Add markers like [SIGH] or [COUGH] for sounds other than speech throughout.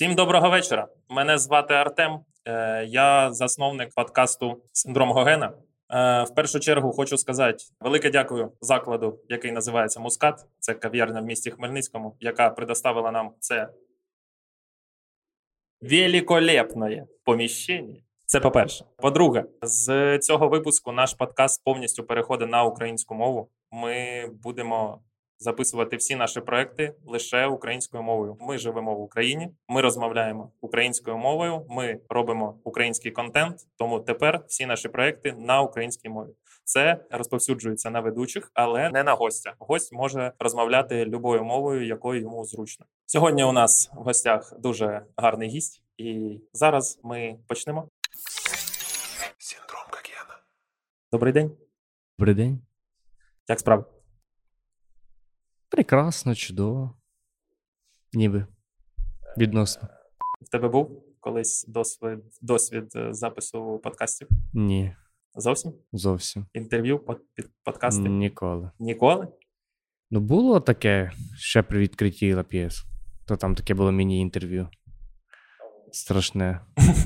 Всім доброго вечора. Мене звати Артем. Е, Я засновник подкасту Синдром Гогена. Е, В першу чергу хочу сказати велике дякую закладу, який називається Мускат. Це кав'ярня в місті Хмельницькому, яка предоставила нам це великолепне поміщення. Це по-перше. По-друге, з цього випуску наш подкаст повністю переходить на українську мову. Ми будемо записувати всі наші проекти лише українською мовою. Ми живемо в Україні, ми розмовляємо українською мовою. Ми робимо український контент. Тому тепер всі наші проекти на українській мові. Це розповсюджується на ведучих, але не на гостя. Гость може розмовляти любою мовою, якою йому зручно. Сьогодні у нас в гостях дуже гарний гість, і зараз ми почнемо. Синдром Гогена. Добрий день, Добрий день. як справи? Прекрасно, чудово. Ніби. Відносно. В тебе був колись досвід, досвід е, запису подкастів? Ні, Зовсім зовсім. інтерв'ю, под, під подкасти? Ніколи. Ніколи? Ну, було таке ще при відкритті Лап'єс. То там таке було міні-інтерв'ю. Страшне. [LAUGHS]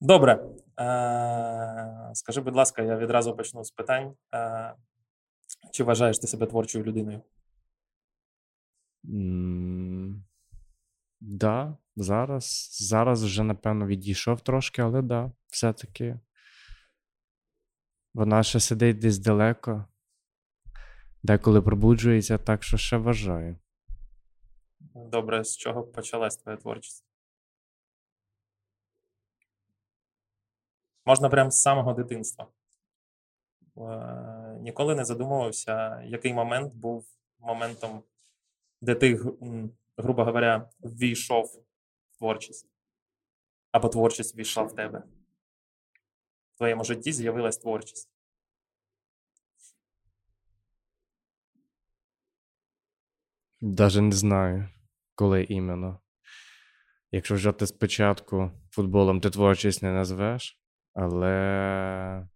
Добре. Е, скажи, будь ласка, я відразу почну з питань. Е, чи вважаєш ти себе творчою людиною? М, Да, зараз. Зараз вже, напевно, відійшов трошки, але да, все-таки. Вона ще сидить десь далеко. Деколи пробуджується, так що ще вважаю. Добре, з чого почалась твоя творчість? Можна прямо з самого дитинства. Ніколи не задумувався, який момент був моментом, де ти, грубо говоря, ввійшов в творчість. Або творчість ввійшла в тебе. В твоєму житті з'явилась творчість. Даже не знаю, коли іменно. Якщо взяти спочатку футболом ти творчість не назвеш, але.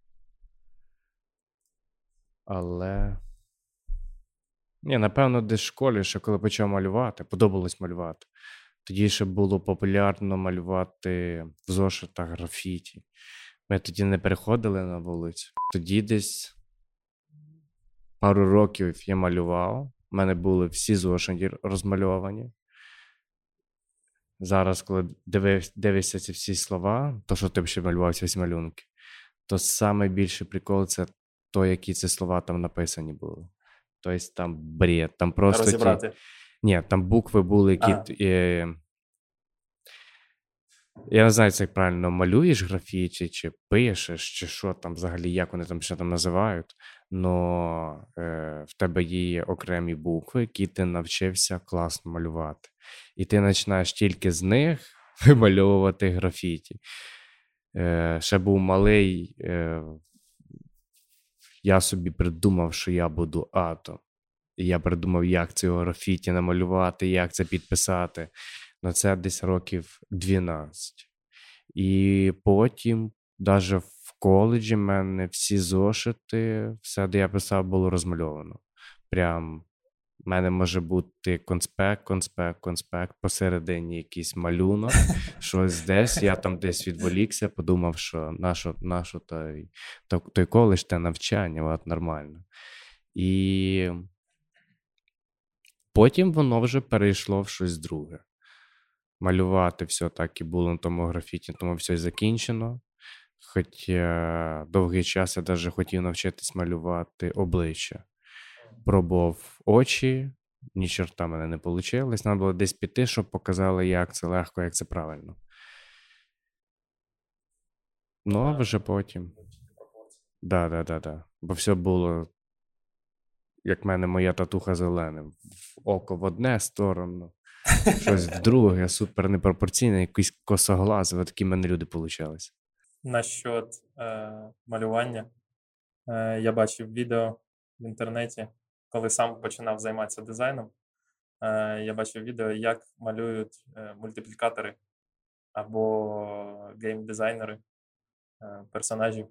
Але. Ні, напевно, десь в школі, ще коли почав малювати, подобалось малювати. Тоді ще було популярно малювати в зошитах графіті. Ми тоді не переходили на вулицю. Тоді десь пару років я малював. У мене були всі зошиті розмальовані. Зараз, коли дивишся ці всі слова, то що ти ще малював ці всі малюнки, то саме більший прикол це то, які ці слова там написані були. Тобто там бред, там просто. ті- ні, там букви були, які. А. т- Е... Я не знаю, це як правильно малюєш графіті, чи пишеш, чи що там взагалі, як вони там ще там називають. Но е, в тебе є окремі букви, які ти навчився класно малювати. І ти починаєш тільки з них [LAUGHS] вимальовувати графіті. Е, ще був малий. Е, я собі придумав, що я буду атом. Я придумав, як цього графіті намалювати, як це підписати. На це десь років 12. І потім, навіть в коледжі, в мене всі зошити, все, де я писав, було розмальовано. Прям в мене може бути конспект, конспект, конспект, посередині якийсь малюнок, щось десь. Я там десь відволікся, подумав, що нащо, нащо той, той, коледж, те навчання, от нормально. І потім воно вже перейшло в щось друге. Малювати все так і було на тому графіті, тому все закінчено. Хоча довгий час я навіть хотів навчитись малювати обличчя. Пробував очі, ні чорта мене не вийшло. Треба було десь піти, щоб показали, як це легко, як це правильно. Ну, а вже потім. Да, да, да, да. Бо все було, як в мене моя татуха зеленим. Око в одне сторону, щось в друге, супер непропорційне, якийсь косоглаз. Ви такі в мене люди получалися. Насчет е, малювання. Е, я бачив відео в інтернеті, коли сам починав займатися дизайном. Е, я бачив відео, як малюють е, мультиплікатори або гейм-дизайнери е, персонажів.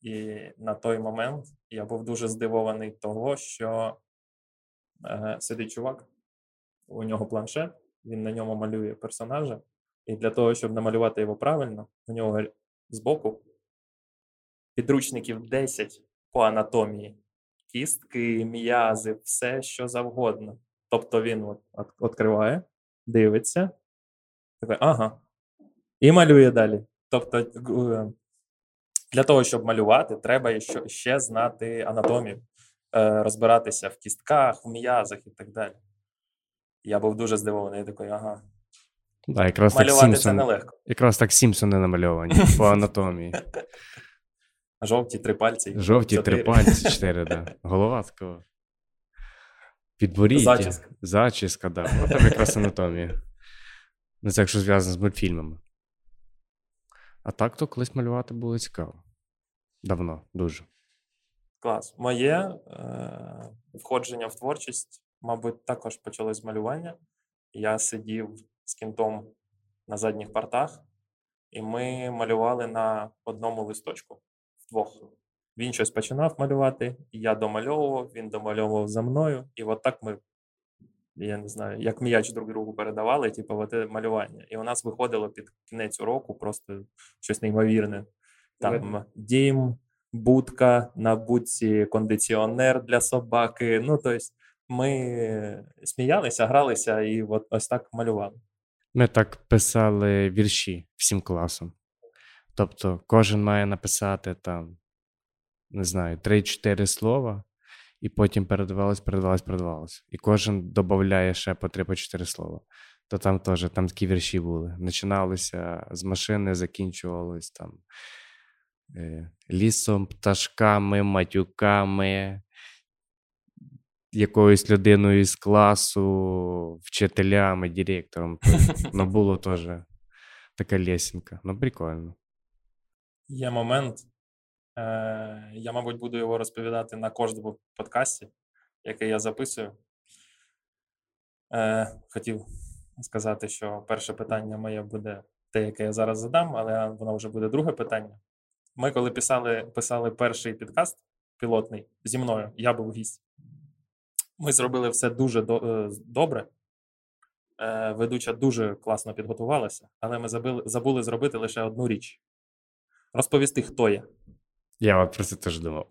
І на той момент я був дуже здивований того, що сидить чувак, у нього планшет, він на ньому малює персонажа, і для того, щоб намалювати його правильно, у нього збоку підручників 10 по анатомії, кістки, м'язи, все що завгодно. Тобто він от, відкриває, дивиться, такий, ага, і малює далі. Тобто, е, для того, щоб малювати, треба ще, знати анатомію, е, розбиратися в кістках, в м'язах і так далі. Я був дуже здивований, я такий, ага. Да, якраз так Малювати це нелегко. якраз так Сімпсони намальовані [LAUGHS] по анатомії. Жовті три пальці. Жовті три пальці, [LAUGHS] чотири, да. Голова такого. Підборіддя. Зачіска. Зачіска, да. Ну, там якраз анатомія. Ну, це якщо зв'язано з мультфільмами. А так то колись малювати було цікаво. Давно, дуже. Клас. Моє е, входження в творчість, мабуть, також почалось з малювання. Я сидів з кінтом на задніх партах, і ми малювали на одному листочку вдвох. Він щось починав малювати, я домальовував, він домальовував за мною, і от так ми, я не знаю, як м'яч друг другу передавали, типу, от малювання. І у нас виходило під кінець уроку просто щось неймовірне. Там дім, будка, на будці кондиціонер для собаки. Ну, тобто, ми сміялися, гралися і от ось так малювали. Ми так писали вірші всім класом. Тобто, кожен має написати там, не знаю, 3-4 слова, і потім передавалось, передавалось, передавалось. І кожен додає ще по 3 по 4 слова. То там теж там такі вірші були. Починалися з машини, закінчувались там е, лісом, пташками, матюками, якоюсь людиною з класу, вчителями, директором. [LAUGHS] Ну, було теж така лесенка. Ну, прикольно. Є момент, е, я, мабуть, буду його розповідати на кожному подкасті, який я записую. Е, хотів сказати, що перше питання моє буде те, яке я зараз задам, але воно вже буде друге питання. Ми, коли писали, писали перший підкаст пілотний зі мною, я був гість. Ми зробили все дуже е, добре. Е, ведуча дуже класно підготувалася, але ми забили, забули зробити лише одну річ: розповісти, хто я. Я от про це теж думав.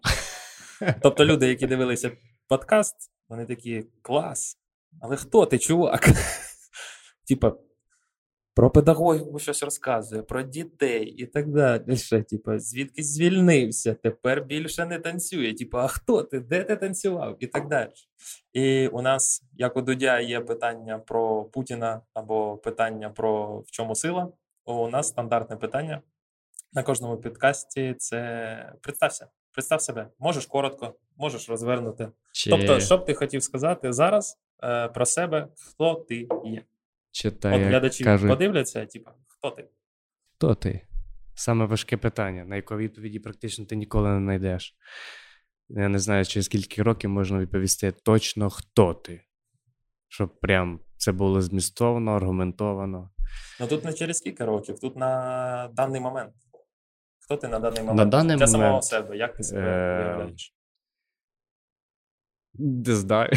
[LAUGHS] Тобто люди, які дивилися подкаст, вони такі клас. Але хто ти, чувак? [LAUGHS] Типа, про педагогіку щось розказує, про дітей і так далі. Типа, звідки звільнився, тепер більше не танцює. Типа, а хто ти? Де ти танцював? І так далі. І у нас, як у Дудя, є питання про Путіна або питання про в чому сила. У нас стандартне питання на кожному підкасті це представся. Представ себе. Можеш коротко, можеш розвернути. Чи, Тобто, що б ти хотів сказати зараз е, про себе, хто ти є? чи та, От глядачі кажуть, подивляться, типу, хто ти? хто ти? Саме важке питання, на яке відповіді практично ти ніколи не знайдеш. Я не знаю, через скільки років можна відповісти точно, хто ти. Щоб прям це було змістовно, аргументовано. Ну тут не через кілька років, тут на даний момент. Хто ти на даний момент? даний Для самого себе, як ти себе е, виявляєш? Не знаю.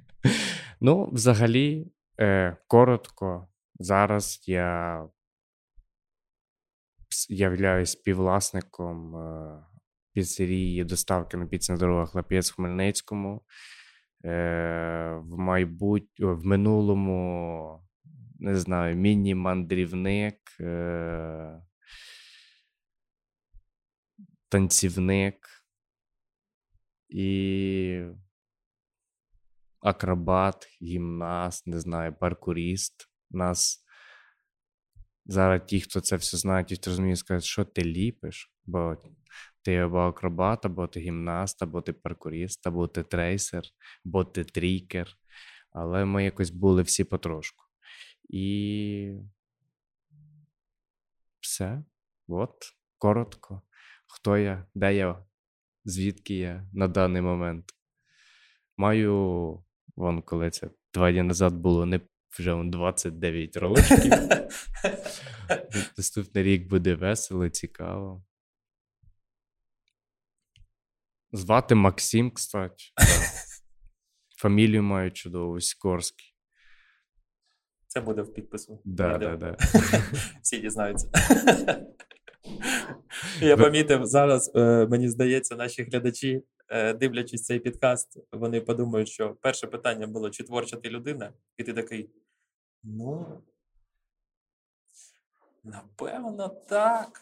[LAUGHS] ну, взагалі, е, коротко, зараз я являюсь співвласником е, піцерії доставки на піці на дорогах в Хмельницькому. Е, в майбут... о, в минулому, не знаю, міні-мандрівник, е, танцівник і акробат, гімнаст, не знаю, паркуріст. Нас зараз ті, хто це все знають, ті, хто розуміє, скажуть, що ти ліпиш, бо ти або акробат, або ти гімнаст, або ти паркуріст, або ти трейсер, або ти трікер. Але ми якось були всі потрошку. І все. От, коротко. Хто я, де я, звідки я на даний момент. Маю, вон, коли це два дні назад було не вже 29 років. [LAUGHS] Наступний рік буде весело, цікаво. Звати Максим, кстати. [LAUGHS] Фамілію маю чудову, Сікорський. Це буде в підпису. Да, відео. да, да. [LAUGHS] Всі дізнаються. Я помітив зараз, е, мені здається, наші глядачі, е, дивлячись цей підкаст, вони подумають, що перше питання було: чи творча ти людина? І ти такий. Ну. Напевно, так.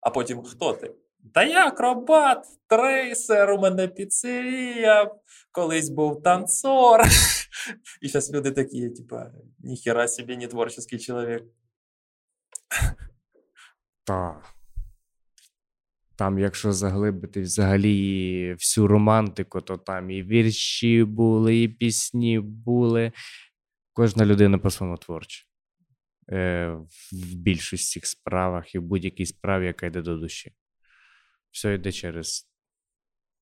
А потім хто ти? Та я акробат, трейсер, у мене піцерія, колись був танцор. І зараз люди такі, типа, ніхера собі не творчий чоловік. Та. Там, якщо заглибити взагалі всю романтику, то там і вірші були, і пісні були. Кожна людина по-своєму творча. Е, в більшості справах і в будь-якій справі, яка йде до душі. Все йде через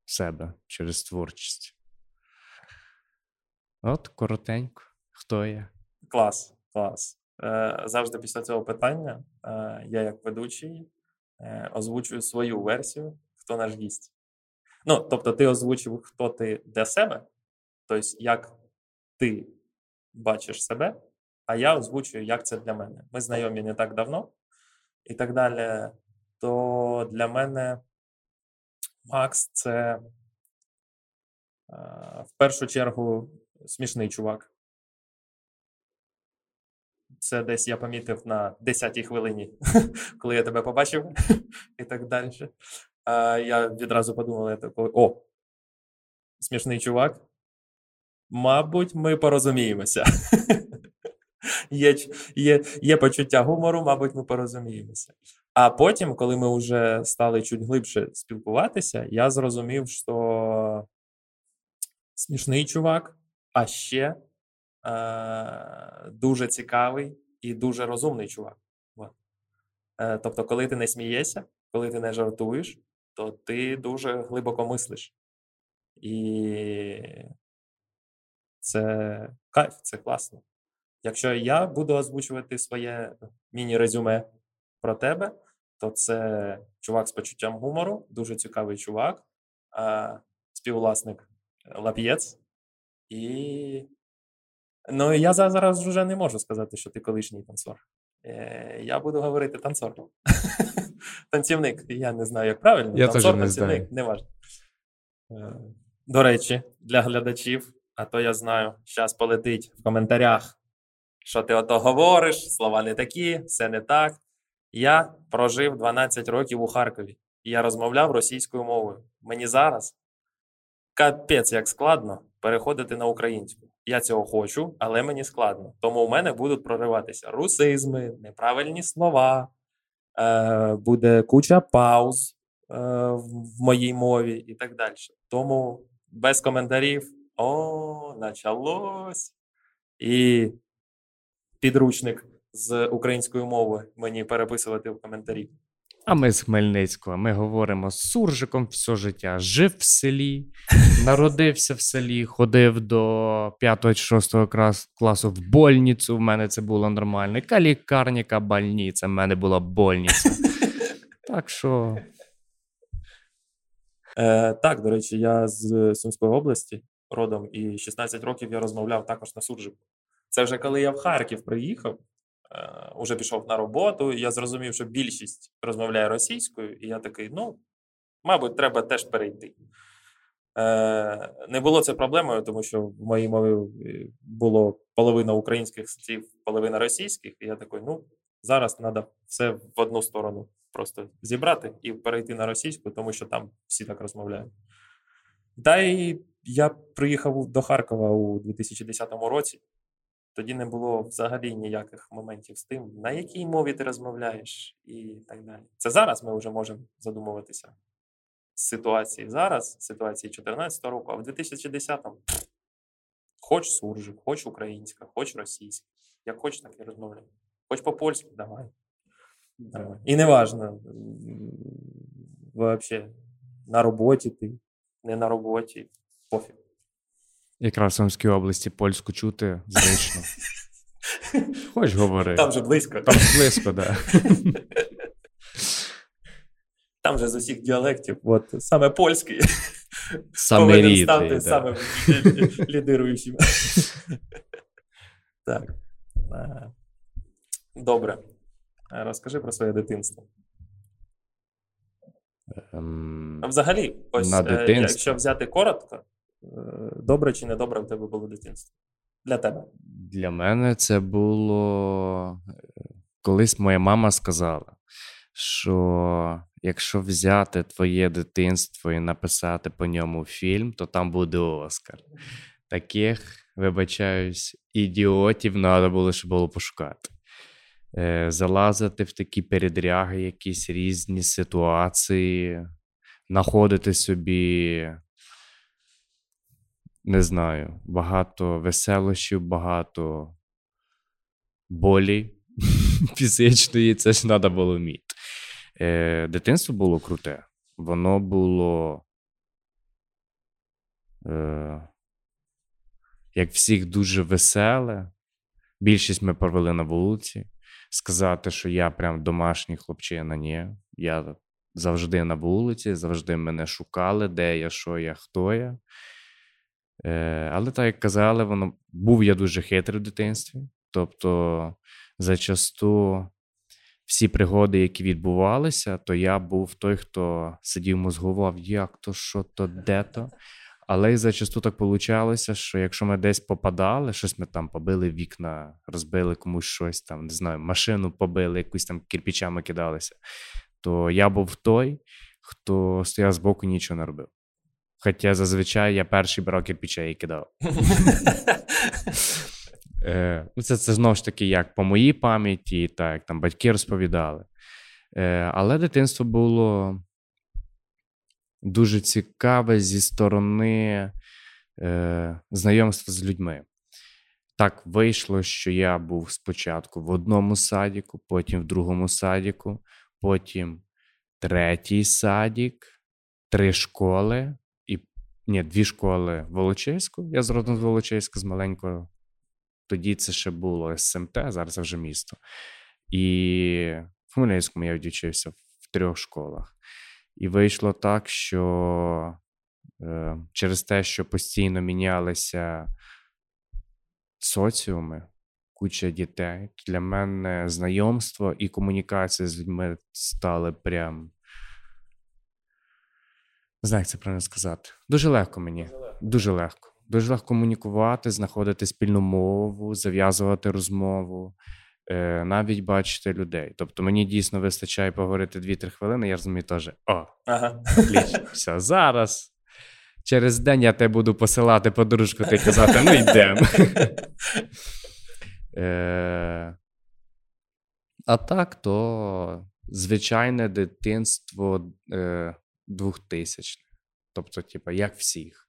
себе, через творчість. От, коротенько. Хто я? Клас, клас. Е, завжди після цього питання е, я, як ведучий, озвучую свою версію, хто наш гість. Ну, тобто, ти озвучив, хто ти для себе, тобто, як ти бачиш себе, а я озвучую, як це для мене. Ми знайомі не так давно і так далі. То для мене Макс це е, в першу чергу смішний чувак. Це десь я помітив на 10-й хвилині, [LAUGHS] коли я тебе побачив, і так далі. А я відразу подумав, я такий, о, смішний чувак. Мабуть, ми порозуміємося. [LAUGHS] є, є, є почуття гумору, мабуть, ми порозуміємося. А потім, коли ми вже стали чуть глибше спілкуватися, я зрозумів, що смішний чувак, а ще е, дуже цікавий і дуже розумний чувак. От. Е, тобто, коли ти не смієшся, коли ти не жартуєш, то ти дуже глибоко мислиш. І це кайф, це класно. Якщо я буду озвучувати своє міні-резюме про тебе, то це чувак з почуттям гумору, дуже цікавий чувак, е, співвласник Лап'єц. І ну, я зараз вже не можу сказати, що ти колишній танцор. Е, Я буду говорити танцор. [LAUGHS] Танцівник. Я не знаю, як правильно. Я танцор, не танцівник, не важливо. Е, До речі, для глядачів, а то я знаю, зараз полетить в коментарях, що ти ото говориш, слова не такі, все не так. Я прожив 12 років у Харкові, і я розмовляв російською мовою. Мені зараз капець як складно переходити на українську. Я цього хочу, але мені складно. Тому у мене будуть прориватися русизми, неправильні слова, е, буде куча пауз е, в моїй мові і так далі. Тому без коментарів о, началось. І підручник з української мови мені переписувати в коментарі. А ми з Хмельницького. Ми говоримо з суржиком все життя. Жив в селі, [LAUGHS] народився в селі, ходив до 5 чи 6 класу в больницю. В мене це було нормально. Яка лікарня, больниця, в мене була больниця. [LAUGHS] Так що Е, так, до речі, я з Сумської області родом, і 16 років я розмовляв також на суржику. Це вже коли я в Харків приїхав, е, уже пішов на роботу, і я зрозумів, що більшість розмовляє російською, і я такий, ну, мабуть, треба теж перейти. Е, не було це проблемою, тому що в моїй мові е, було половина українських слів, половина російських, і я такий, ну, зараз треба все в одну сторону просто зібрати і перейти на російську, тому що там всі так розмовляють. Та й я приїхав до Харкова у 2010 році. Тоді не було взагалі ніяких моментів з тим, на якій мові ти розмовляєш, і так далі. Це зараз ми вже можемо задумуватися з ситуації зараз, ситуації 2014 року, а в 2010-му хоч суржик, хоч українська, хоч російська. Як хоч, так і розмовляй. Хоч по-польськи, давай. Давай. І не важно, взагалі, на роботі ти, не на роботі, пофіг. Якраз в Сумській області польську чути зручно. [LAUGHS] Хоч говори. Там же близько. Там близько, да. [LAUGHS] Там же з усіх діалектів, от саме польський Саме повинен рідний. стати да. лі- лідируючим. [LAUGHS] Так. Добре. Розкажи про своє дитинство. Ем, взагалі, ось е, якщо взяти коротко, добре чи не добре в тебе було дитинство? Для тебе. Для мене це було е, колись моя мама сказала, що якщо взяти твоє дитинство і написати по ньому фільм, то там буде Оскар. Таких, вибачаюсь, ідіотів треба було, щоб було пошукати. Е, Залазити в такі передряги, якісь різні ситуації, знаходити собі не знаю, багато веселощів, багато болі [LAUGHS] фізичної, це ж треба було вміти. Е, дитинство було круте. Воно було. Е, як всіх дуже веселе. Більшість ми провели на вулиці. Сказати, що я прям домашній хлопчина, ні. Я завжди на вулиці, завжди мене шукали, де я, що я, хто я. Е, але так як казали, воно був я дуже хитрий в дитинстві. Тобто, зачасту всі пригоди, які відбувалися, то я був той, хто сидів мозгував, як то, що то, де то. Але й зачасту так получалося, що якщо ми десь попадали, щось ми там побили вікна, розбили комусь щось там, не знаю, машину побили, якусь там кирпичами кидалися, то я був той, хто стояв збоку нічого не робив. Хоча зазвичай я перший брав кирпича і кидав. [LAUGHS] Е, ну, це, це знову ж таки, як по моїй пам'яті, так як там батьки розповідали. Е, але дитинство було дуже цікаве зі сторони е, знайомства з людьми. Так вийшло, що я був спочатку в одному садіку, потім в другому садіку, потім третій садік, три школи, ні, дві школи в Волочиську. Я зродом з Волочиська, з маленького. Тоді це ще було СМТ, зараз це вже місто. І в Хмельницькому я відучився в трьох школах. І вийшло так, що е, через те, що постійно мінялися соціуми, куча дітей, для мене знайомство і комунікація з людьми стали прям. Не знаю, як це правильно сказати. Дуже легко мені. Дуже легко. Дуже легко комунікувати, знаходити спільну мову, зав'язувати розмову, е, навіть бачити людей. Тобто мені дійсно вистачає поговорити 2-3 хвилини, я розумію теж, о, Ага. отлично, [LAUGHS] все, зараз. Через день я тебе буду посилати подружку, ти казати, ну йдемо. [LAUGHS] Е, а так, то звичайне дитинство е, 2000 Тобто, типа, як всіх.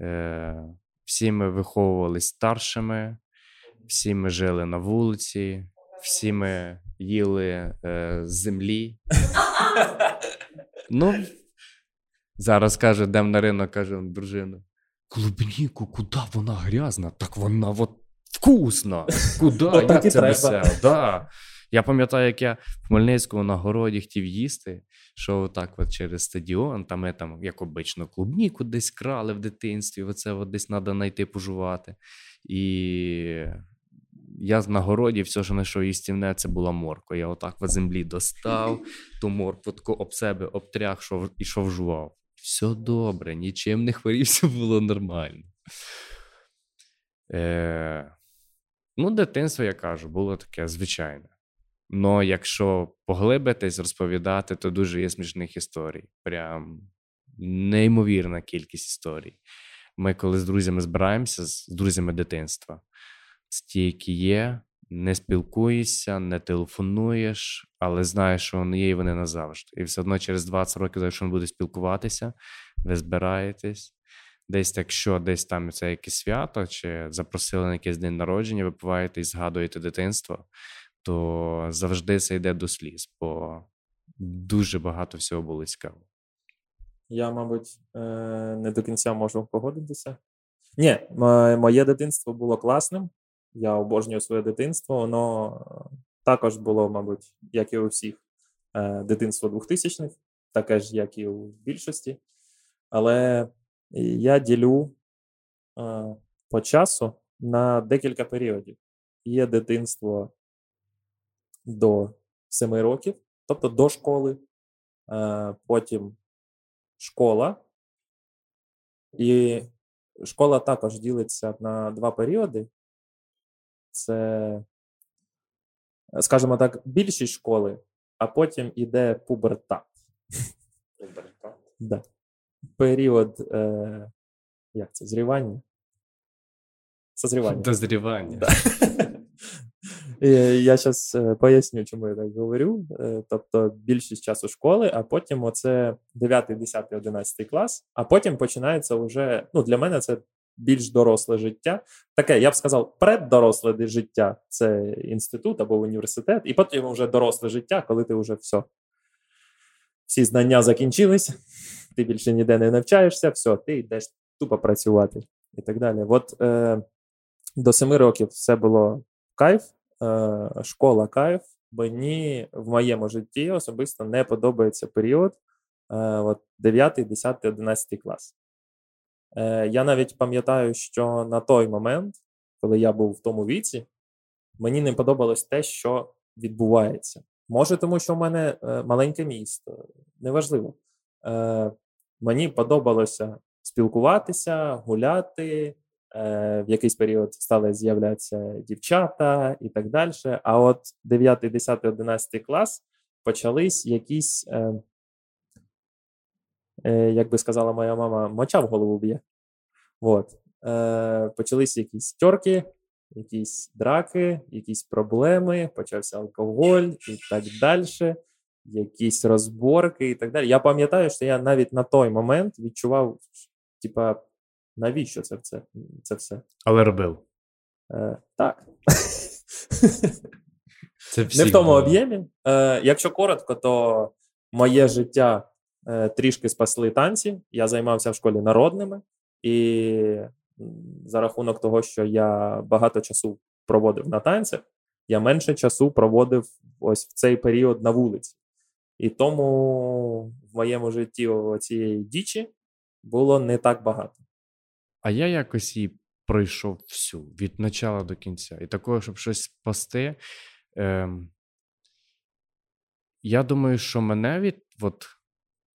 Е, всі ми виховувалися старшими, всі ми жили на вулиці, всі ми їли е, з землі. Ну, зараз каже, йдемо на ринок, каже дружина. Клубніку, куди вона грязна? Так вона от вкусна. Куди? Як це весело? Да. Я пам'ятаю, як я в Хмельницькому на городі хотів їсти, що отак от через стадіон, там ми там, як обично, клубніку десь крали в дитинстві, оце от десь треба знайти пожувати. І я на городі все, що знайшов їстівне, це була морква. Я отак в землі достав, ту моркву таку об себе обтряг, що і що вжував. Все добре, нічим не хворів, все [LAUGHS] було нормально. Е, ну, дитинство, я кажу, було таке звичайне. Но якщо поглибитись, розповідати, то дуже є смішних історій. Прям неймовірна кількість історій. Ми, коли з друзями збираємося, з друзями дитинства, це ті, які є, не спілкуєшся, не телефонуєш, але знаєш, що вони є, і вони назавжди. І все одно через 20 років, якщо він буде спілкуватися, ви збираєтесь. Десь так, що десь там це якесь свято, чи запросили на якийсь день народження, випиваєте і згадуєте дитинство, то завжди це йде до сліз, бо дуже багато всього було цікаво. Я, мабуть, е, не до кінця можу погодитися. Ні, моє дитинство було класним. Я обожнюю своє дитинство. Воно також було, мабуть, як і у всіх, е, дитинство 2000-х, таке ж, як і у більшості. Але я ділю е, по часу на декілька періодів. є дитинство до 7 років, тобто до школи, е, потім школа. І школа також ділиться на два періоди. Це, скажімо так, більшість школи, а потім іде пубертат. [LAUGHS] Да. Період, е, як це, зрівання? Созрівання. Дозрівання. Да. Я зараз поясню, чому я так говорю. Е, Тобто більшість часу школи, а потім оце 9, 10, 11 клас, а потім починається вже, ну для мене це більш доросле життя. Таке, я б сказав, преддоросле життя це інститут або університет, і потім вже доросле життя, коли ти вже все. Всі знання закінчились, ти більше ніде не навчаєшся, все, ти йдеш тупо працювати і так далі. От е, до семи років все було кайф, е, школа кайф. Мені в моєму житті особисто не подобається період е, от 9, 10, 11 клас. Е, Я навіть пам'ятаю, що на той момент, коли я був в тому віці, мені не подобалось те, що відбувається. Може, тому що в мене е, маленьке місто, неважливо. Мені подобалося спілкуватися, гуляти. Е, в якийсь період стали з'являтися дівчата і так далі. А от 9, 10, 11 клас почались якісь, е, е, як би сказала моя мама, моча в голову б'є. От. Почались якісь тьорки, якісь драки, якісь проблеми, почався алкоголь і так далі, якісь розборки і так далі. Я пам'ятаю, що я навіть на той момент відчував, типа, навіщо це це, це все? Але робив. Е, так. [LAUGHS] Це Не в тому об'ємі. Е, якщо коротко, то моє життя е, трішки спасли танці. Я займався в школі народними, і за рахунок того, що я багато часу проводив на танцях, я менше часу проводив ось в цей період на вулиці. І тому в моєму житті цієї дічі було не так багато. А я якось її пройшов всю від початку до кінця. І такого, щоб щось спасти. Ем, я думаю, що мене від от,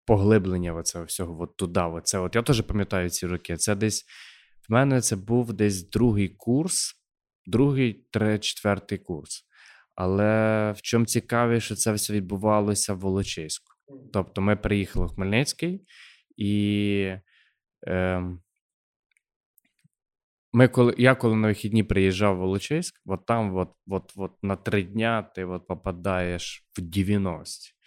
поглиблення оцього всього от туди, оце, от, я теж пам'ятаю ці роки. Це десь в мене це був десь другий курс, другий, третій, четвертий курс. Але в чому цікавіше, це все відбувалося в Волочиську. Тобто ми приїхали в Хмельницький, і ем, ми коли, я коли на вихідні приїжджав в Волочиськ, от там от, от, от на три дня ти от попадаєш в 90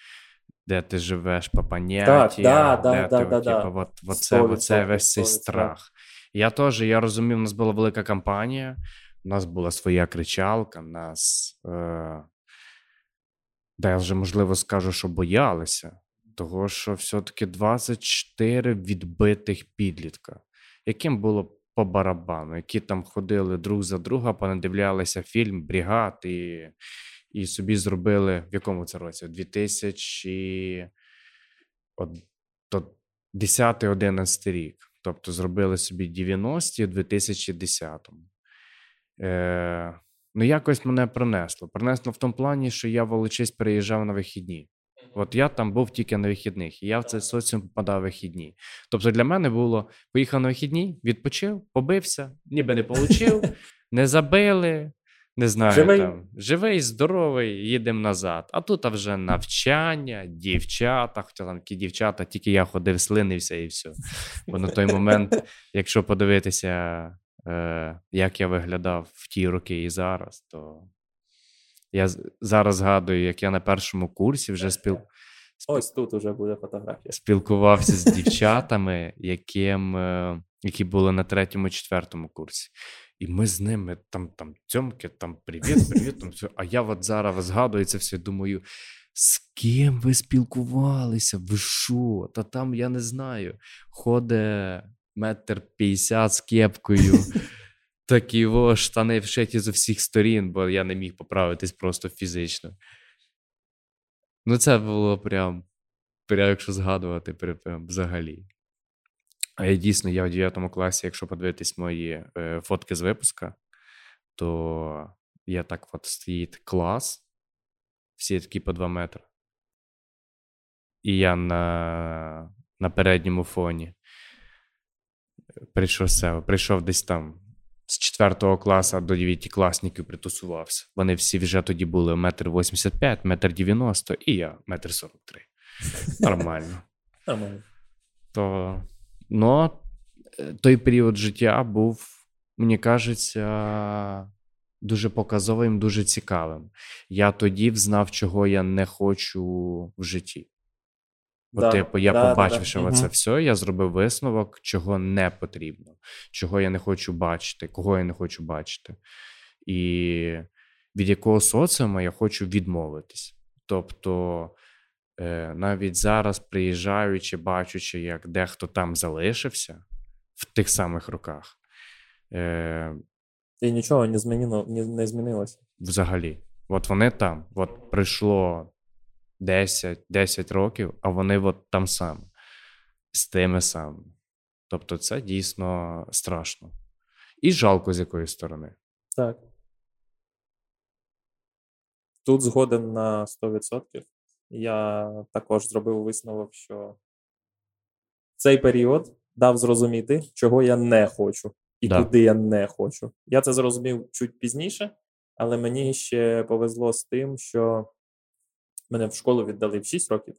де ти живеш по поняттям, да, да, де да, ти, да, от, да. типу, от, оце, Сто оце весь цей страх. Я теж, я розумів, у нас була велика кампанія, у нас була своя кричалка, нас, е, да, я вже можливо скажу, що боялися, того що все-таки 24 відбитих підлітка, яким було по барабану, які там ходили друг за друга, понадивлялися фільм Брігад і, і собі зробили в якому це році? 2000 10-11 рік. Тобто зробили собі 90-ті у 2010-му. Е, ну, якось мене принесло. Принесло в тому плані, що я волочись переїжджав на вихідні. От я там був тільки на вихідних, і я в цей соціум попадав вихідні. Тобто для мене було: поїхав на вихідні, відпочив, побився, ніби не получив, [LAUGHS] не забили. Не знаю, Живий. там живий, здоровий, їдемо назад. А тут а вже навчання, дівчата, хоча там ті дівчата, тільки я ходив, слинився і все. Бо на той момент, [LAUGHS] якщо подивитися, е, як я виглядав в ті роки і зараз, то я зараз згадую, як я на першому курсі вже спіл... Ось тут уже буде фотографія. спілкувався з [LAUGHS] дівчатами, яким, е, які були на третьому, четвертому курсі. І ми з ними там, там цьомки, там привіт, привіт, там все. А я от зараз згадую це все, думаю, з ким ви спілкувалися? Ви що? Та там я не знаю. Ходить метр п'ятдесят з кепкою. [LAUGHS] Такі о, штани вшиті з усіх сторін, бо я не міг поправитись просто фізично. Ну, це було прям, прям якщо згадувати, прям, взагалі. А я дійсно, я в 9 класі, якщо подивитись мої е, фотки з випуска, то є так от стоїть клас, всі такі по 2 метри. І я на, на передньому фоні. Прийшов себе, прийшов десь там з 4 класу до 9 класників притусувався. Вони всі вже тоді були метр 85, метр 90 і я метр 43. Нормально. [LAUGHS] Нормально. То, ну, е, той період життя був, мені кажеться, дуже показовим, дуже цікавим. Я тоді взнав, чого я не хочу в житті. Да, типу, я да, да, побачив, да. що Мгм. це все, я зробив висновок, чого не потрібно, чого я не хочу бачити, кого я не хочу бачити. І від якого соціума я хочу відмовитись. Тобто, е, навіть зараз, приїжджаючи, бачучи, як дехто там залишився в тих самих роках, е, І нічого не змінило, не, не змінилося. взагалі, от вони там, от пройшло 10, 10 років, а вони от там саме, з тими самими. Тобто, це дійсно страшно. І жалко з якої сторони. Так. Тут згоден на 100%. Я також зробив висновок, що цей період дав зрозуміти, чого я не хочу і Да. куди я не хочу. Я це зрозумів чуть пізніше, але мені ще повезло з тим, що мене в школу віддали в 6 років.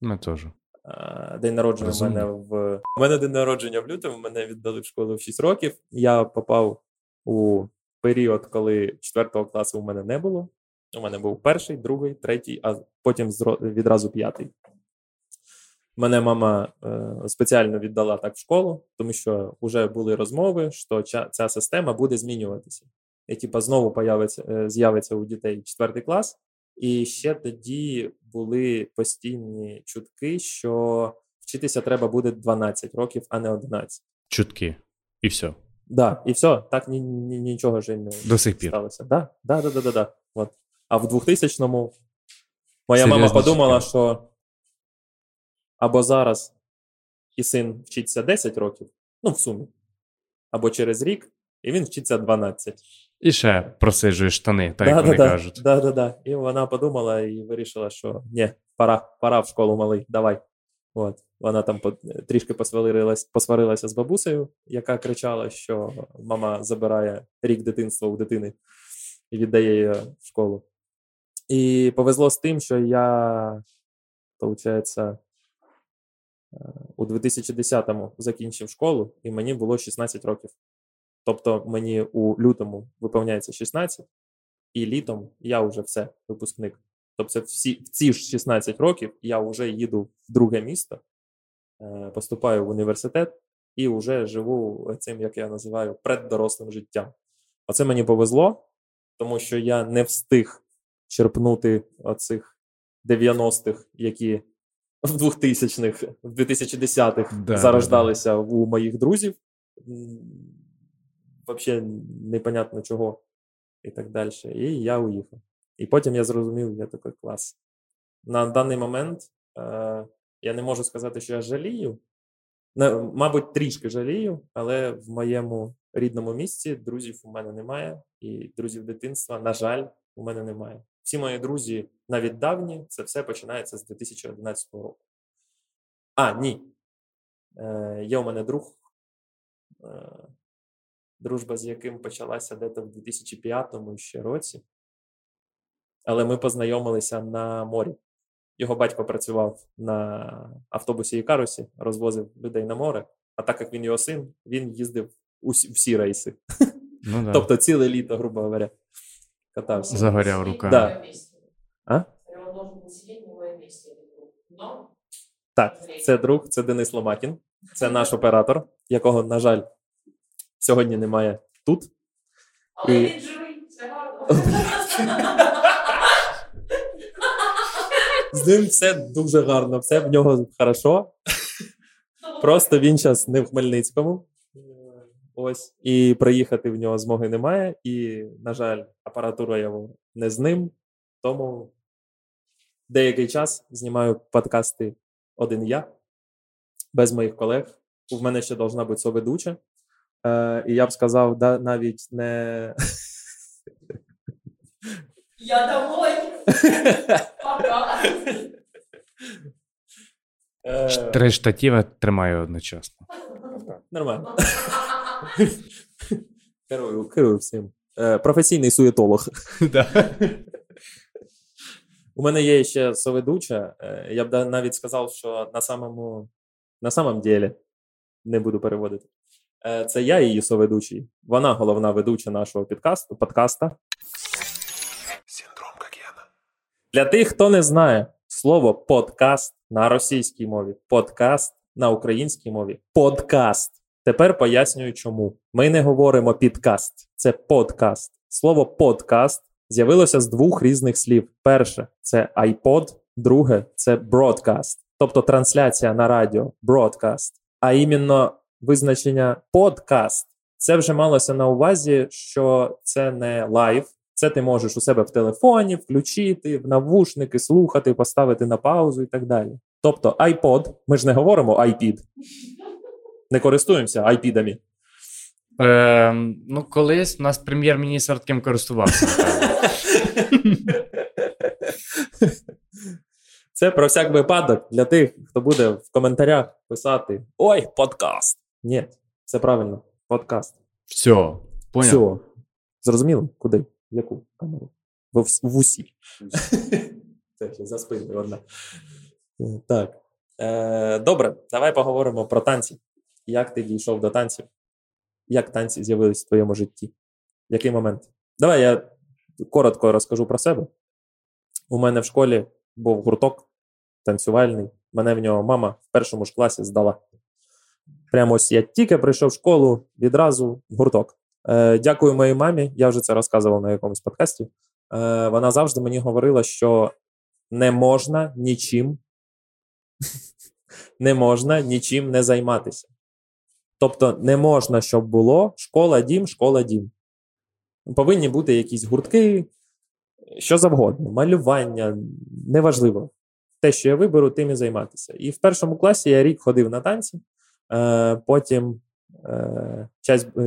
Ми теж. Е, День народження в мене в у мене день народження в лютому. Мене віддали в школу в 6 років. Я попав у період, коли 4 класу у мене не було. У мене був перший, другий, третій, а потім відразу п'ятий. Мене мама е, спеціально віддала так в школу, тому що вже були розмови, що ча- ця система буде змінюватися. І типа знову появиться, е, з'явиться у дітей четвертий клас, і ще тоді були постійні чутки, що вчитися треба буде 12 років, а не 11. Чутки. І все. Да, і все, так ні, ні, нічого ж і не До сих пір. сталося. Да, да, да, да, да, да. От. А в 2000-му моя Серйозні мама подумала, що або зараз і син вчиться 10 років, ну, в сумі, або через рік, і він вчиться 12. І ще просиджує штани, так да, як да, вони да, кажуть. Да, да, да. І вона подумала і вирішила, що ні, пора, пора в школу малий, давай. От. Вона там трішки посварилась, посварилася з бабусею, яка кричала, що мама забирає рік дитинства у дитини і віддає її в школу. І повезло з тим, що я, виходить, у 2010-му закінчив школу, і мені було 16 років. Тобто мені у лютому виповняється 16, і літом я вже все, випускник. Тобто, всі, в ці ж 16 років я вже їду в друге місто, е, поступаю в університет і вже живу цим, як я називаю, преддорослим життям. Оце мені повезло, тому що я не встиг черпнути оцих 90-х, які в 2000-х, в 2010-х Да, да, зарождалися у моїх друзів. Взагалі непонятно чого і так далі. І я уїхав. І потім я зрозумів, я такий клас. На даний момент е, я не можу сказати, що я жалію. Не, мабуть, трішки жалію, але в моєму рідному місці друзів у мене немає, і друзів дитинства, на жаль, у мене немає. Всі мої друзі, навіть давні, це все починається з 2011 року. А, ні. Е, є у мене друг, е, дружба з яким почалася десь в 2005 ще році. Але ми познайомилися на морі. Його батько працював на автобусі і карусі, розвозив людей на море. А так як він його син, він їздив усі, всі рейси. Ну, да. Тобто ціле літо, грубо говоря, катався. Загоряв рука. Да. А? Так, це друг, це Денис Ломакін, це наш оператор, якого, на жаль, сьогодні немає тут. але І- він живий, все гарно. З ним все дуже гарно, все в нього хорошо. Просто він зараз не в Хмельницькому. Ось. І приїхати в нього змоги немає. І, на жаль, апаратура його не з ним. Тому деякий час знімаю подкасти один я, без моїх колег. У мене ще должна бути соведуча. Е, і я б сказав, да, навіть не, Я домой. Пока. Е, Три штатіви тримаю одночасно. Нормально. [LAUGHS] Керую, керую всім. Е, професійний суєтолог. У мене є ще соведуча. е, Я б навіть сказав, що на самому на самом ділі не буду переводити. Е, Це я її соведучий. Вона головна ведуча нашого підкасту, подкаста. Синдром Гогена. Для тих, хто не знає слово подкаст на російській мові, подкаст на українській мові, подкаст. Тепер пояснюю, чому. Ми не говоримо підкаст, це подкаст. Слово подкаст з'явилося з двох різних слів. Перше це iPod, друге це broadcast, тобто трансляція на радіо, broadcast. А іменно визначення подкаст це вже малося на увазі, що це не live, це ти можеш у себе в телефоні включити, в навушники, слухати, поставити на паузу і так далі. Тобто iPod, ми ж не говоримо iPad, не користуємося айпідами. Е, ну, колись у нас прем'єр-міністр таким користувався. Це про всяк випадок для тих, хто буде в коментарях писати: Ой, подкаст. Ні, це правильно, подкаст. Все, поняв. Все. Зрозуміло? Куди? В яку камеру? В, в усі. [LAUGHS] Це ще за спиною одна. Е, Так. Е, добре, давай поговоримо про танці. Як ти дійшов до танців? Як танці з'явились в твоєму житті? Який момент? Давай я коротко розкажу про себе. У мене в школі був гурток танцювальний. Мене в нього мама в першому ж класі здала. Прямо ось я тільки прийшов в школу, відразу в гурток. Е, дякую моїй мамі, я вже це розказував на якомусь подкасті. Е, вона завжди мені говорила, що не можна нічим, [LAUGHS] не можна нічим не займатися. Тобто, не можна, щоб було школа, дім, школа, дім. Повинні бути якісь гуртки, що завгодно, малювання, неважливо. Те, що я виберу, тим і займатися. І в першому класі я рік ходив на танці, потім е,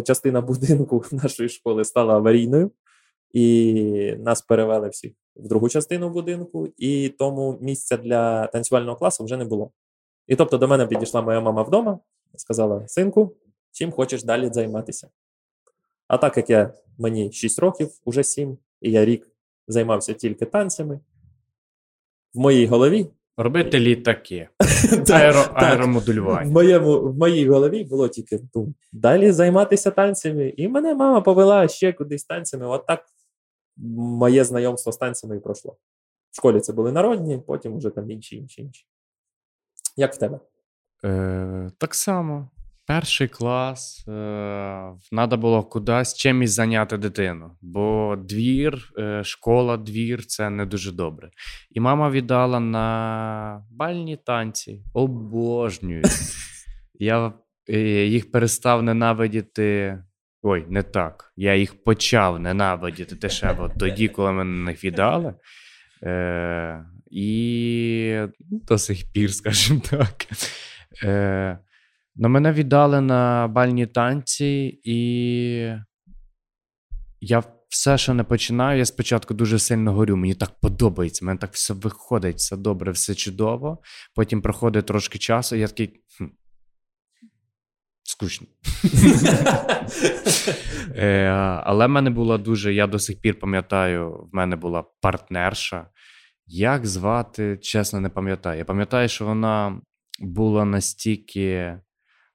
частина будинку [LAUGHS] нашої школи стала аварійною, і нас перевели всіх в другу частину будинку, і тому місця для танцювального класу вже не було. І тобто до мене підійшла моя мама вдома, сказала: Синку, чим хочеш далі займатися? А так як я мені 6 років, уже 7, і я рік займався тільки танцями, в моїй голові Робити літаки. [LAUGHS] Так, Аеро, так. В, моєму, в моїй голові було тільки ну, далі займатися танцями, і мене мама повела ще кудись танцями. От так моє знайомство з танцями і пройшло. В школі це були народні, потім вже там інші, інші, інші. Як в тебе? Е, так само. Перший клас. Е, Треба було кудись чимось зайняти дитину, бо двір, е, школа, двір це не дуже добре. І мама віддала на бальні танці. Обожнюю. [LAUGHS] Я е, їх перестав ненавидіти. Ой, не так. Я їх почав ненавидіти от тоді, коли мене їх віддали. Е, і до сих пір, скажімо так. Е, на мене віддали на бальні танці, і я все, що не починаю, я спочатку дуже сильно горю. Мені так подобається, мені так все виходить, все добре, все чудово. Потім проходить трошки часу, і я такий. Хм, скучно. [LAUGHS] Е, але в мене була дуже, я до сих пір пам'ятаю, в мене була партнерша. Як звати, чесно, не пам'ятаю. Я пам'ятаю, що вона була настільки,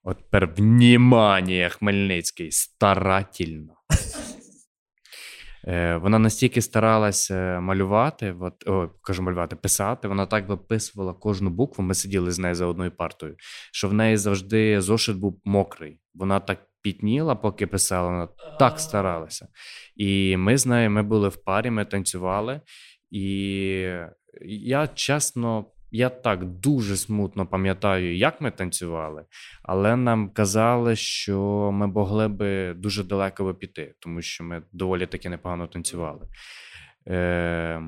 от тепер, внімання, Хмельницький, старательно. Е, Вона настільки старалася малювати, от, о, кажу малювати, писати. Вона так виписувала кожну букву. Ми сиділи з нею за одною партою, що в неї завжди зошит був мокрий. Вона так пітніла, поки писала, вона так старалася. І ми з нею ми були в парі, ми танцювали. І я чесно, я так дуже смутно пам'ятаю, як ми танцювали, але нам казали, що ми могли би дуже далеко би піти, тому що ми доволі таки непогано танцювали. Е,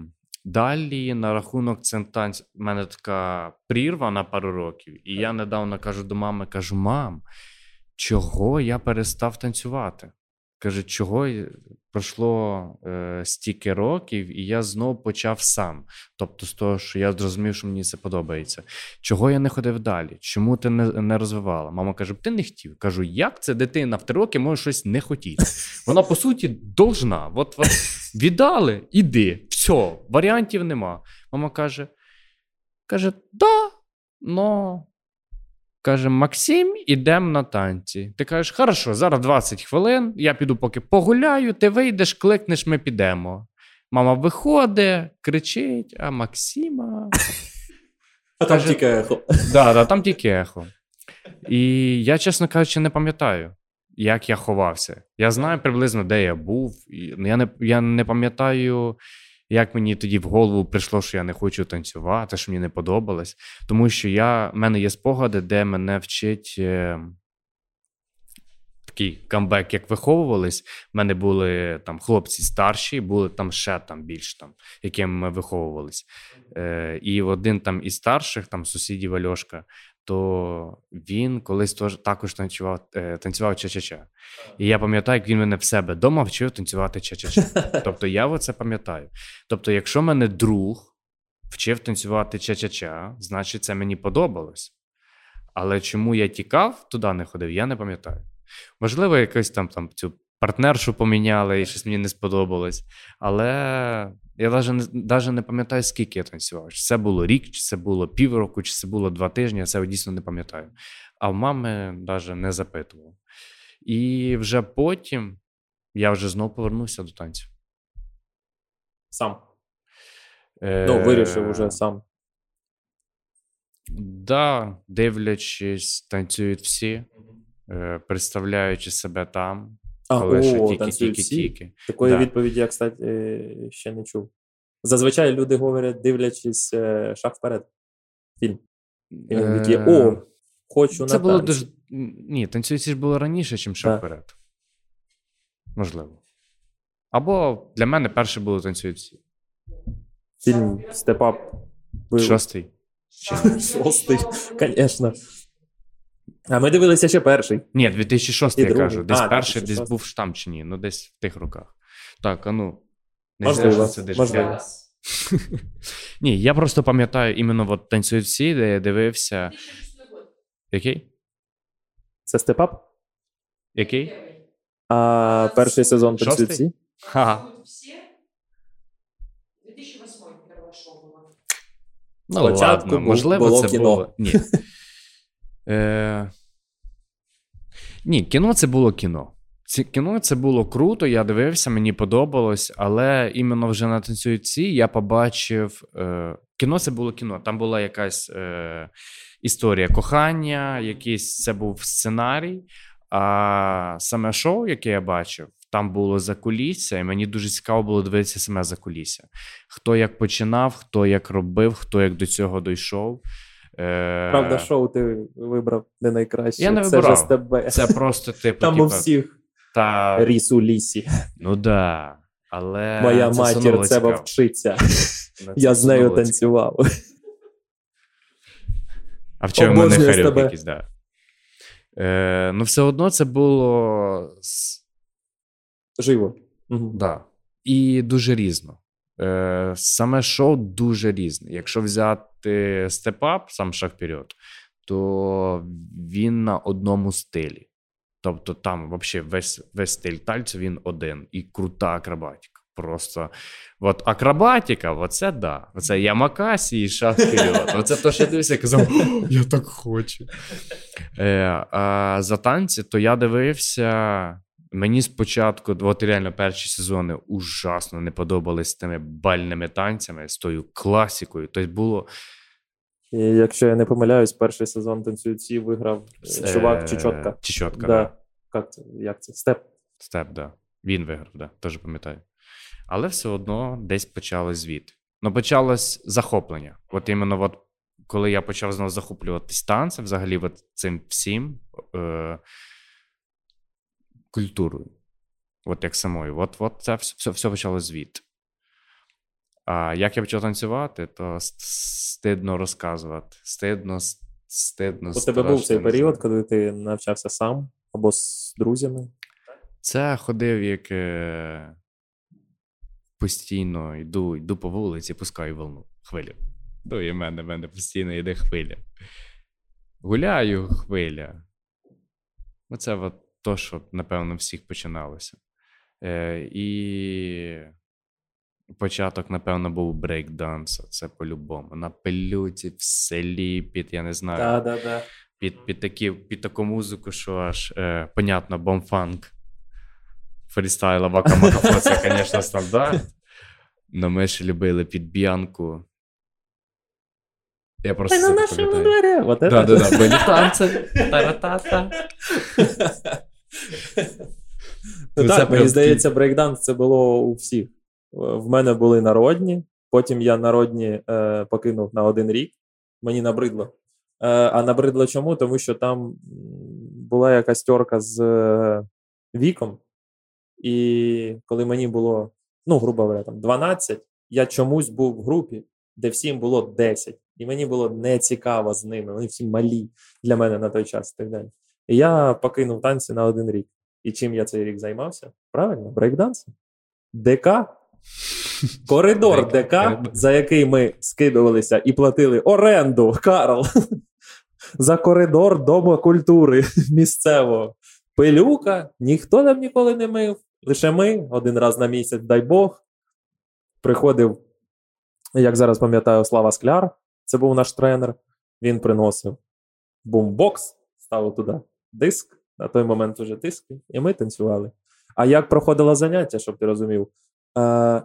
далі на рахунок цим танців, в мене така прірва на пару років, і я недавно кажу до мами: кажу: мам, чого я перестав танцювати? Каже, чого? Пройшло е, стільки років, і я знов почав сам. Тобто, з того, що я зрозумів, що мені це подобається. Чого я не ходив далі? Чому ти не, не розвивала? Мама каже: ти не хотів. Кажу, як це дитина в три роки може щось не хотіти? [LAUGHS] Вона, по суті, должна. От, от віддали, іди. Все, варіантів нема. Мама каже: каже, да, но. Каже, Максим, ідемо на танці. Ти кажеш, хорошо, зараз 20 хвилин, я піду поки погуляю, ти вийдеш, кликнеш, ми підемо. Мама виходить, кричить, а Максима. А там тільки ехо. Да, да, там тільки ехо. І я, чесно кажучи, не пам'ятаю, як я ховався. Я знаю приблизно, де я був. Я не, я не пам'ятаю, як мені тоді в голову прийшло, що я не хочу танцювати, що мені не подобалось. Тому що я, в мене є спогади, де мене вчить. Е, Такий камбек, як виховувались. В мене були там хлопці старші, були там ще там більш там, якими ми виховувались. Е, і один там із старших, там сусідів Альошка, то він колись також танцював, е, танцював ча-ча-ча. І я пам'ятаю, як він мене в себе вдома вчив танцювати ча-ча-ча. [LAUGHS] Тобто я оце пам'ятаю. Тобто, якщо мене друг вчив танцювати ча-ча-ча, значить це мені подобалось. Але чому я тікав, туди не ходив, я не пам'ятаю. Можливо, якось там, там цю партнершу поміняли і щось мені не сподобалось. Але я навіть не, навіть не пам'ятаю, скільки я танцював. Чи це було рік, чи це було півроку, чи це було два тижні, я це дійсно не пам'ятаю. А в мами навіть не запитував. І вже потім я вже знову повернувся до танців. Сам. Е, Ну, вирішив уже сам. Да, дивлячись, танцюють всі, е, представляючи себе там, А, коли ще тільки-тільки-тільки. Такої Да. відповіді я, кстати, ще не чув. Зазвичай люди говорять, дивлячись е, шаг вперед. Фільм. І Е, о, хочу Це на було танці. дуже. Ні, танцюють ж було раніше, ніж шаг вперед. Можливо. Або для мене перше було танцюють всі. Фільм Степап. Шостий. [LAUGHS] Шостий, звісно. А ми дивилися ще перший. Ні, 2006 І я другий. кажу. Десь А, перший, десь був штам чи ні. Ну, десь в тих роках. Так, а ну. Не Можливо, зря, що сидиш можливо. прямо. [LAUGHS] Ні, я просто пам'ятаю іменно от танцюють всі, де я дивився. 2006. Який? Це Степап? Який? А перший сезон Шостий? танцюють всі? Ха. Все. 2008 первое шоу было. Ну, Спочатку ладно, був- можливо, було це кіно. було. Ні. Е... Ні, кіно це було кіно. Ці кіно це було круто, я дивився, мені подобалось, але іменно вже на танцюйці я побачив. Е... Кіно це було кіно. Там була якась е... історія кохання, якийсь це був сценарій. А саме шоу, яке я бачив, там було закулісся, і мені дуже цікаво було дивитися саме закулісся. Хто як починав, хто як робив, хто як до цього дійшов. Е, Правда, шоу ти вибрав не найкраще. Я не Це вибирав. з тебе. Це просто [LAUGHS] типу. Там у типу, всіх та, ріс у лісі. ну да. Але Моя це матір вчиться. Ну, [LAUGHS] [LAUGHS] Я з нею танцював. А в мене Обожнюю харюк якийсь, да. Е, ну, все одно це було Живо. Да. І дуже різно. Е, саме шоу дуже різне. Якщо взяти степап, сам шаг вперед, то він на одному стилі. Тобто там взагалі весь, весь стиль тальцю він один і крута акробатика. Просто от акробатика, оце да. Оце Ямакасі і шаг вперед. [LAUGHS] Оце то, що я дивився, я казав, я так хочу. Е, а за танці, то я дивився. Мені спочатку, от реально перші сезони ужасно не подобались тими бальними танцями, з тою класікою. Тобто було І якщо я не помиляюсь, перший сезон танцюють всі виграв е, е, чувак Чечотка. Чечотка, Да. да. Як це? Як це? Степ. Степ, да. Він виграв, да, теж пам'ятаю. Але все одно десь почалось звідти. Ну, почалось захоплення. От іменно, от, коли я почав знову захоплюватись танцем, взагалі, от цим всім е, культурою. От як самою. От, от це все, все, все почалось звідти. А як я почав танцювати, то стидно розказувати. Стидно, стидно. У тебе був цей період, коли ти навчався сам або з друзями. Це ходив як е, постійно йду, йду по вулиці, пускаю волну, хвилю. Ну, і в мене, в мене постійно йде хвиля. Гуляю хвиля. Оце от то, що, напевно, всіх починалося. Е, і початок, напевно, був брейк-данса. Це по-любому. На пилюці, в селі, під, я не знаю, Да, да, да. під, під, такі, під таку музику, що аж е, понятно, бомфанк. Фрістайл Вакамакафо, це, звісно, стандарт. Но ми ж любили під б'янку. Я просто Та на нашому дворі. Вот это. Да, да, да, були танці. [LAUGHS] Та-ра-та-та. [LAUGHS] Ну, Ну, так, мені здається, брейкданс це було у всіх. Е, В мене були народні, потім я народні е, покинув на один рік. Мені набридло. Е, а набридло чому? Тому що там була якась тьорка з е, віком, і коли мені було, ну, грубо говоря, там 12, я чомусь був в групі, де всім було 10. І мені було нецікаво з ними. Вони всі малі для мене на той час і так далі. І я покинув танці на один рік. І чим я цей рік займався? Правильно, брейкдансом. ДК. [LAUGHS] Коридор ДК, за який ми скидувалися і платили оренду, Карл, [LAUGHS] за коридор Дому культури [LAUGHS] місцевого. Пилюка, ніхто нам ніколи не мив. Лише ми один раз на місяць, дай Бог. Приходив, як зараз пам'ятаю, Слава Скляр, це був наш тренер. Він приносив бумбокс, ставив туди диск, на той момент уже диски, і ми танцювали. А як проходило заняття, щоб ти розумів? Е,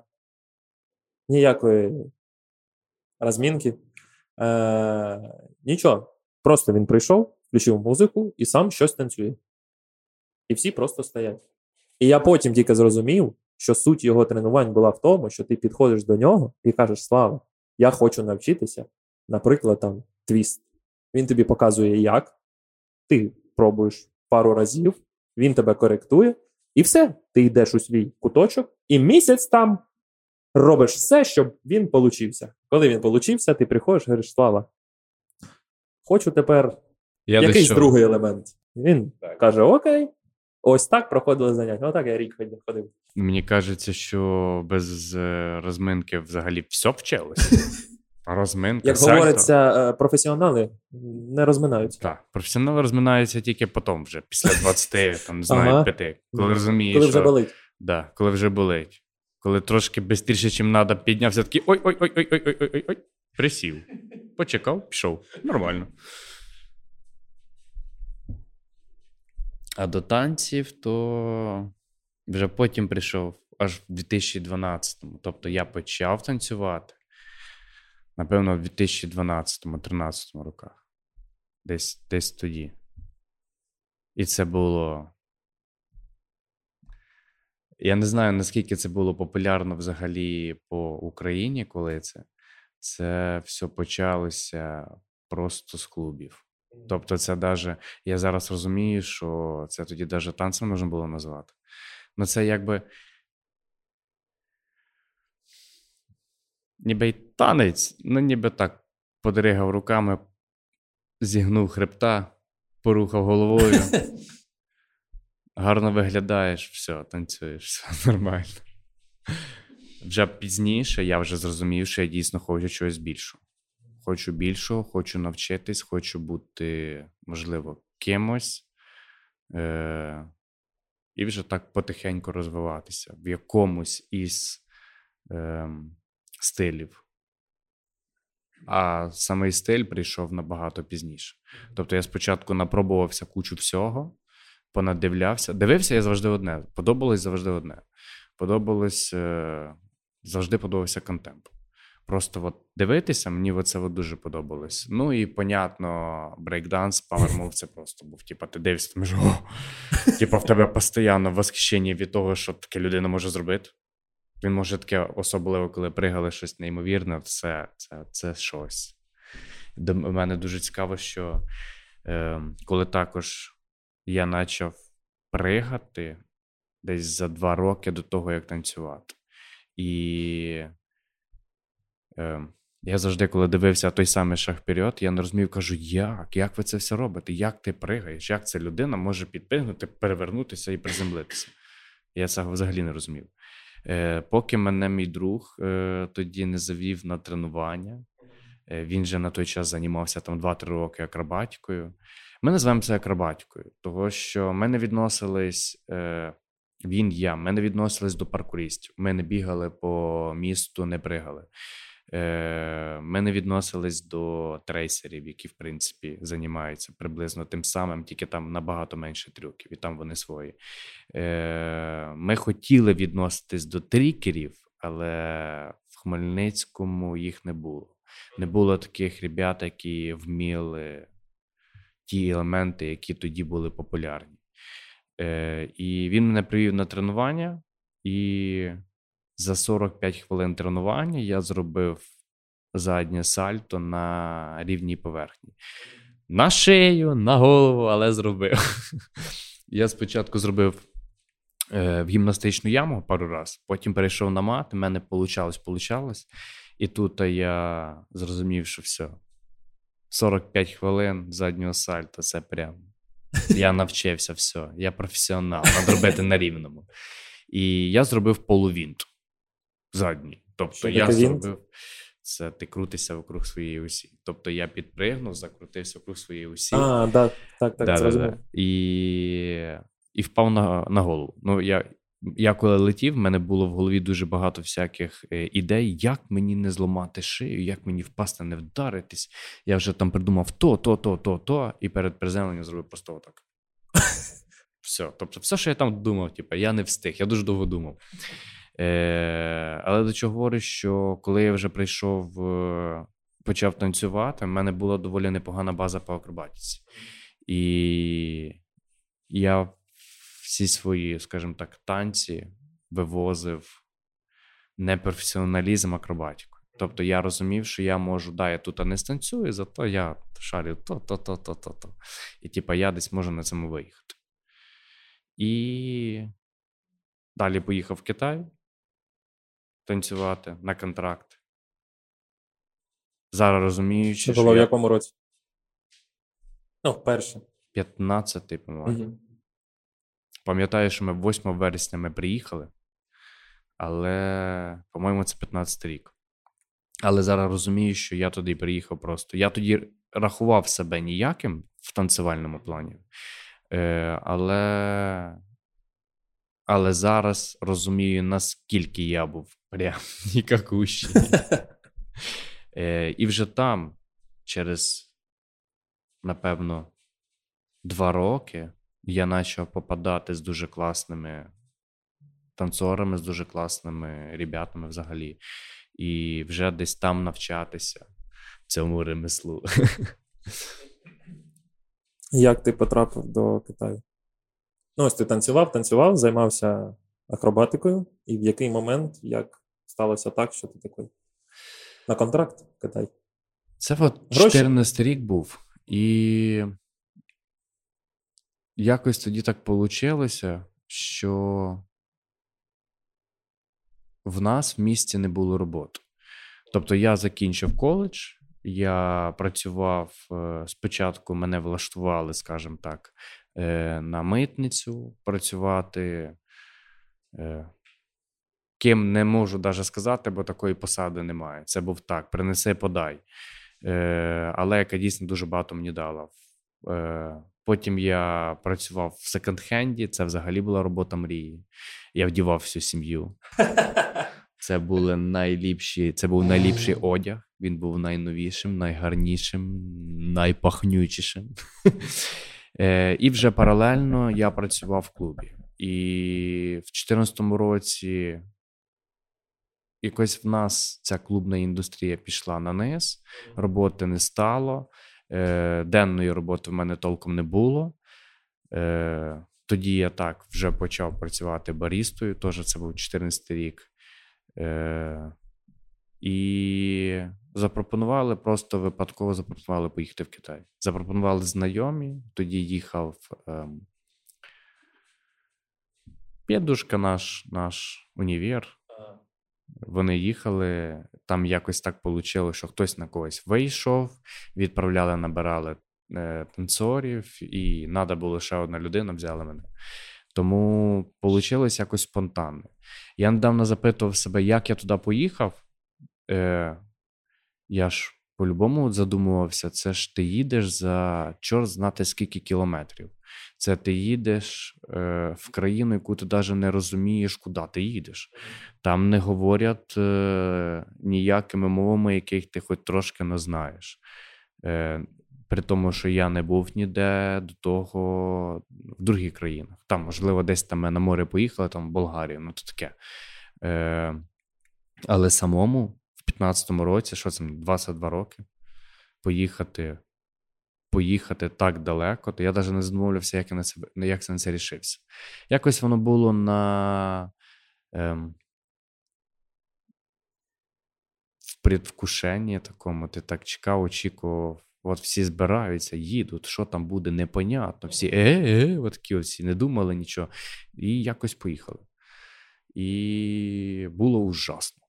ніякої розмінки. Е, нічого. Просто він прийшов, включив музику і сам щось танцює. І всі просто стоять. І я потім тільки зрозумів, що суть його тренувань була в тому, що ти підходиш до нього і кажеш: Слава, я хочу навчитися, наприклад, там твіст. Він тобі показує, як, ти пробуєш пару разів, він тебе коректує, і все. Ти йдеш у свій куточок, і місяць там робиш все, щоб він получився. Коли він получився, ти приходиш і говориш, Слава, хочу тепер Я якийсь другий елемент. Він Так. каже: Окей, ось так проходили заняття. Отак я рік ходив- ходив. Мені кажеться, що без е, розминки взагалі все вчилося. [LAUGHS] Розминка, Як сальто. говориться, е, професіонали не розминаються. Так, професіонали розминаються тільки потім вже, після [LAUGHS] 20, там, не знаю, Ага. 5. Коли розумієш, Коли вже що... болить. Да, коли вже болить. Коли трошки швидше, ніж треба, піднявся такий ой-ой-ой-ой-ой-ой-ой-ой, присів. Почекав, пішов. Нормально. А до танців, то вже потім прийшов аж в 2012-му. Тобто я почав танцювати, напевно, в 2012-13 роках. Десь, десь тоді. І це було. Я не знаю, наскільки це було популярно взагалі по Україні, коли це. Це все почалося просто з клубів. Тобто, це даже, я зараз розумію, що це тоді даже танцем можна було назвати. Ну, це якби. Ніби танець, ну ніби так подригав руками, зігнув хребта, порухав головою. [LAUGHS] Гарно виглядаєш, все, танцюєш, все [LAUGHS] нормально. Вже пізніше я вже зрозумів, що я дійсно хочу чогось більшого. Хочу більшого, хочу навчитись, хочу бути, можливо, кимось. Е- і вже так потихеньку розвиватися в якомусь із е- стилів. А самий стиль прийшов набагато пізніше. Тобто я спочатку напробувався кучу всього, понадивлявся. Дивився я завжди одне. Подобалось завжди одне. Подобалось е, завжди подобався контемп. Просто от дивитися, мені от дуже подобалось. Ну і понятно, брейкданс, Move це просто був. Типа, ти дивишся, ти о! Типа, в тебе постійно восхищення від того, що таке людина може зробити. Він може таке особливо, коли пригали щось неймовірне, це, це, це щось. До мене дуже цікаво, що е, коли також я почав пригати десь за два роки до того, як танцювати. І е, я завжди, коли дивився той самий шаг вперед, я не розумів, кажу, як? Як ви це все робите? Як ти пригаєш? Як ця людина може підпригнути, перевернутися і приземлитися? Я цього взагалі не розумів. Е, Поки мене мій друг е, тоді не завів на тренування. Е, Він же на той час займався там 2-3 роки акробатикою. Ми називаємо це акробатикою, того що ми не відносились. Він, я, ми не відносились до паркуристів. Ми не бігали по місту, не пригали. Е, Ми не відносились до трейсерів, які, в принципі, займаються приблизно тим самим, тільки там набагато менше трюків, і там вони свої. Е, Ми хотіли відноситись до трікерів, але в Хмельницькому їх не було. Не було таких ребят, які вміли ті елементи, які тоді були популярні. Е, І він мене привів на тренування, і за 45 хвилин тренування я зробив заднє сальто на рівній поверхні. На шию, на голову, але зробив. [LAUGHS] Я спочатку зробив е, в гімнастичну яму пару раз, потім перейшов на мат, в мене получалось, получалось. І тут я зрозумів, що все. 45 хвилин заднього сальто це прям. [LAUGHS] Я навчився все. Я професіонал, треба робити на рівному. І я зробив полувінт задній. Тобто Що я зробив це ти крутишся вокруг своєї осі. Тобто я підпригнув, закрутився вокруг своєї осі. А, да, так, так, Да, да. І, і впав на, на голову. Ну, я, я коли летів, в мене було в голові дуже багато всяких е, ідей, як мені не зламати шию, як мені впасти, не вдаритись. Я вже там придумав то, то, то, то, то, і перед приземленням зробив просто отак. [LAUGHS] Все. Тобто, все, що я там думав, типу, я не встиг, я дуже довго думав. Е, але до чого говорю, що коли я вже прийшов, е, почав танцювати, в мене була доволі непогана база по акробатиці. І я всі свої, скажімо так, танці вивозив непрофесіоналізм акробатику. Тобто я розумів, що я можу, да, я тут не станцюю, зато я шарю то, то, то, то, то, то. І типа я десь можу на цьому виїхати. І далі поїхав в Китай танцювати на контракт. Зараз розуміючи, Це що було в я якому році? Ну, вперше. 15-й, по-моєму. Мгм. Пам'ятаю, що ми 8 вересня ми приїхали, але, по-моєму, це 15 рік. Але зараз розумію, що я туди приїхав просто. Я тоді рахував себе ніяким в танцювальному плані. Е, але, але зараз розумію, наскільки я був прям [LAUGHS] нікакущий. [LAUGHS] Е, і вже там, через, напевно, два роки, я почав попадати з дуже класними танцорами, з дуже класними ребятами взагалі. І вже десь там навчатися цьому ремеслу. [LAUGHS] Як ти потрапив до Китаю? Ну, ось ти танцював, танцював, займався акробатикою, і в який момент як сталося так, що ти такий на контракт Китай? Це от 14 рік був, і якось тоді так вийшло, що в нас в місті не було роботи. Тобто я закінчив коледж, я працював е, спочатку, мене влаштували, скажімо так, на митницю працювати. е, Ким не можу навіть сказати, бо такої посади немає. Це був так: принеси, подай. Е, але яка дійсно дуже багато мені дала. Е, потім я працював в секонд-хенді, це взагалі була робота мрії. Я вдівав всю сім'ю. [LAUGHS] Це були найліпші, це був найліпший одяг. Він був найновішим, найгарнішим, найпахнючішим. Е, І вже паралельно я працював в клубі. І в 2014 році якось в нас ця клубна індустрія пішла на низ, роботи не стало. Е, Денної роботи в мене толком не було. Е, Тоді я так вже почав працювати барістою, теж це був 14 рік. Е, І запропонували, просто випадково запропонували поїхати в Китай. Запропонували знайомі, тоді їхав ем, П'єдушка наш, наш універ. Вони їхали, там якось так вийшло, що хтось на когось вийшов, відправляли, набирали е, танцорів, і треба було ще одна людина, взяли мене. Тому вийшло якось спонтанно. Я недавно запитував себе, як я туди поїхав. Е, Я ж по-любому задумувався, це ж ти їдеш за чорт знати скільки кілометрів. Це ти їдеш е, в країну, яку ти навіть не розумієш, куди ти їдеш. Там не говорять е, ніякими мовами, яких ти хоч трошки не знаєш. Е, при тому, що я не був ніде до того в других країнах. Там, можливо, десь там ми на море поїхали, там в Болгарію, ну то таке. Е, але самому 15-му році, що це мені, 22 роки, поїхати, поїхати так далеко, то я навіть не задумувався, як я на це, як я на це рішився. Якось воно було на. Ем, в предвкушенні такому, ти так чекав, очікував. От всі збираються, їдуть, що там буде, непонятно. Всі е-е, от такі всі не думали нічого. І якось поїхали. І було ужасно.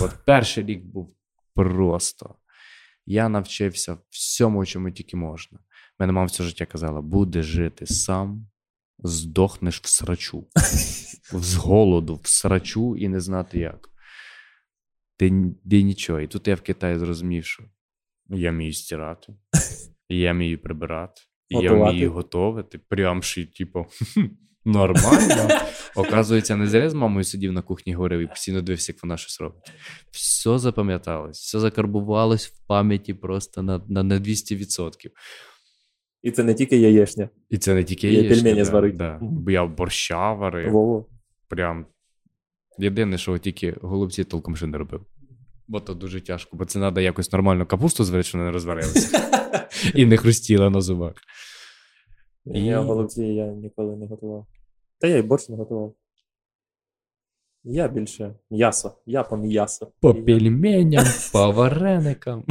От перший рік був просто. Я навчився всьому, чому тільки можна. Мене мама все життя казала: буде жити сам, здохнеш в срачу. [LAUGHS] З голоду, в срачу і не знати як. Ти, ти нічого. І тут я в Китаї зрозумів, що я вмію стирати, [LAUGHS] я вмію прибирати, я вмію готувати. Прям ще, типу, [LAUGHS] нормально. Оказується, не зря з мамою сидів на кухні говорив і постійно дивився, як вона щось робить. Все запам'яталось, все закарбувалось в пам'яті просто на, на, на 200%. І це не тільки яєшня. І це не тільки І яєчня, пельмені да. Да. Я борща варив. Вово. Прям єдине, що тільки голубці толком ще не робив. Бо то дуже тяжко, бо це треба якось нормально капусту зварити, вона не розварилася. [LAUGHS] І не хрустіла на зубах. І- голубці я ніколи не готував. Та я й борщ не готував. Я більше м'ясо. Я по м'ясо. По І- пельменям, [LAUGHS] по вареникам.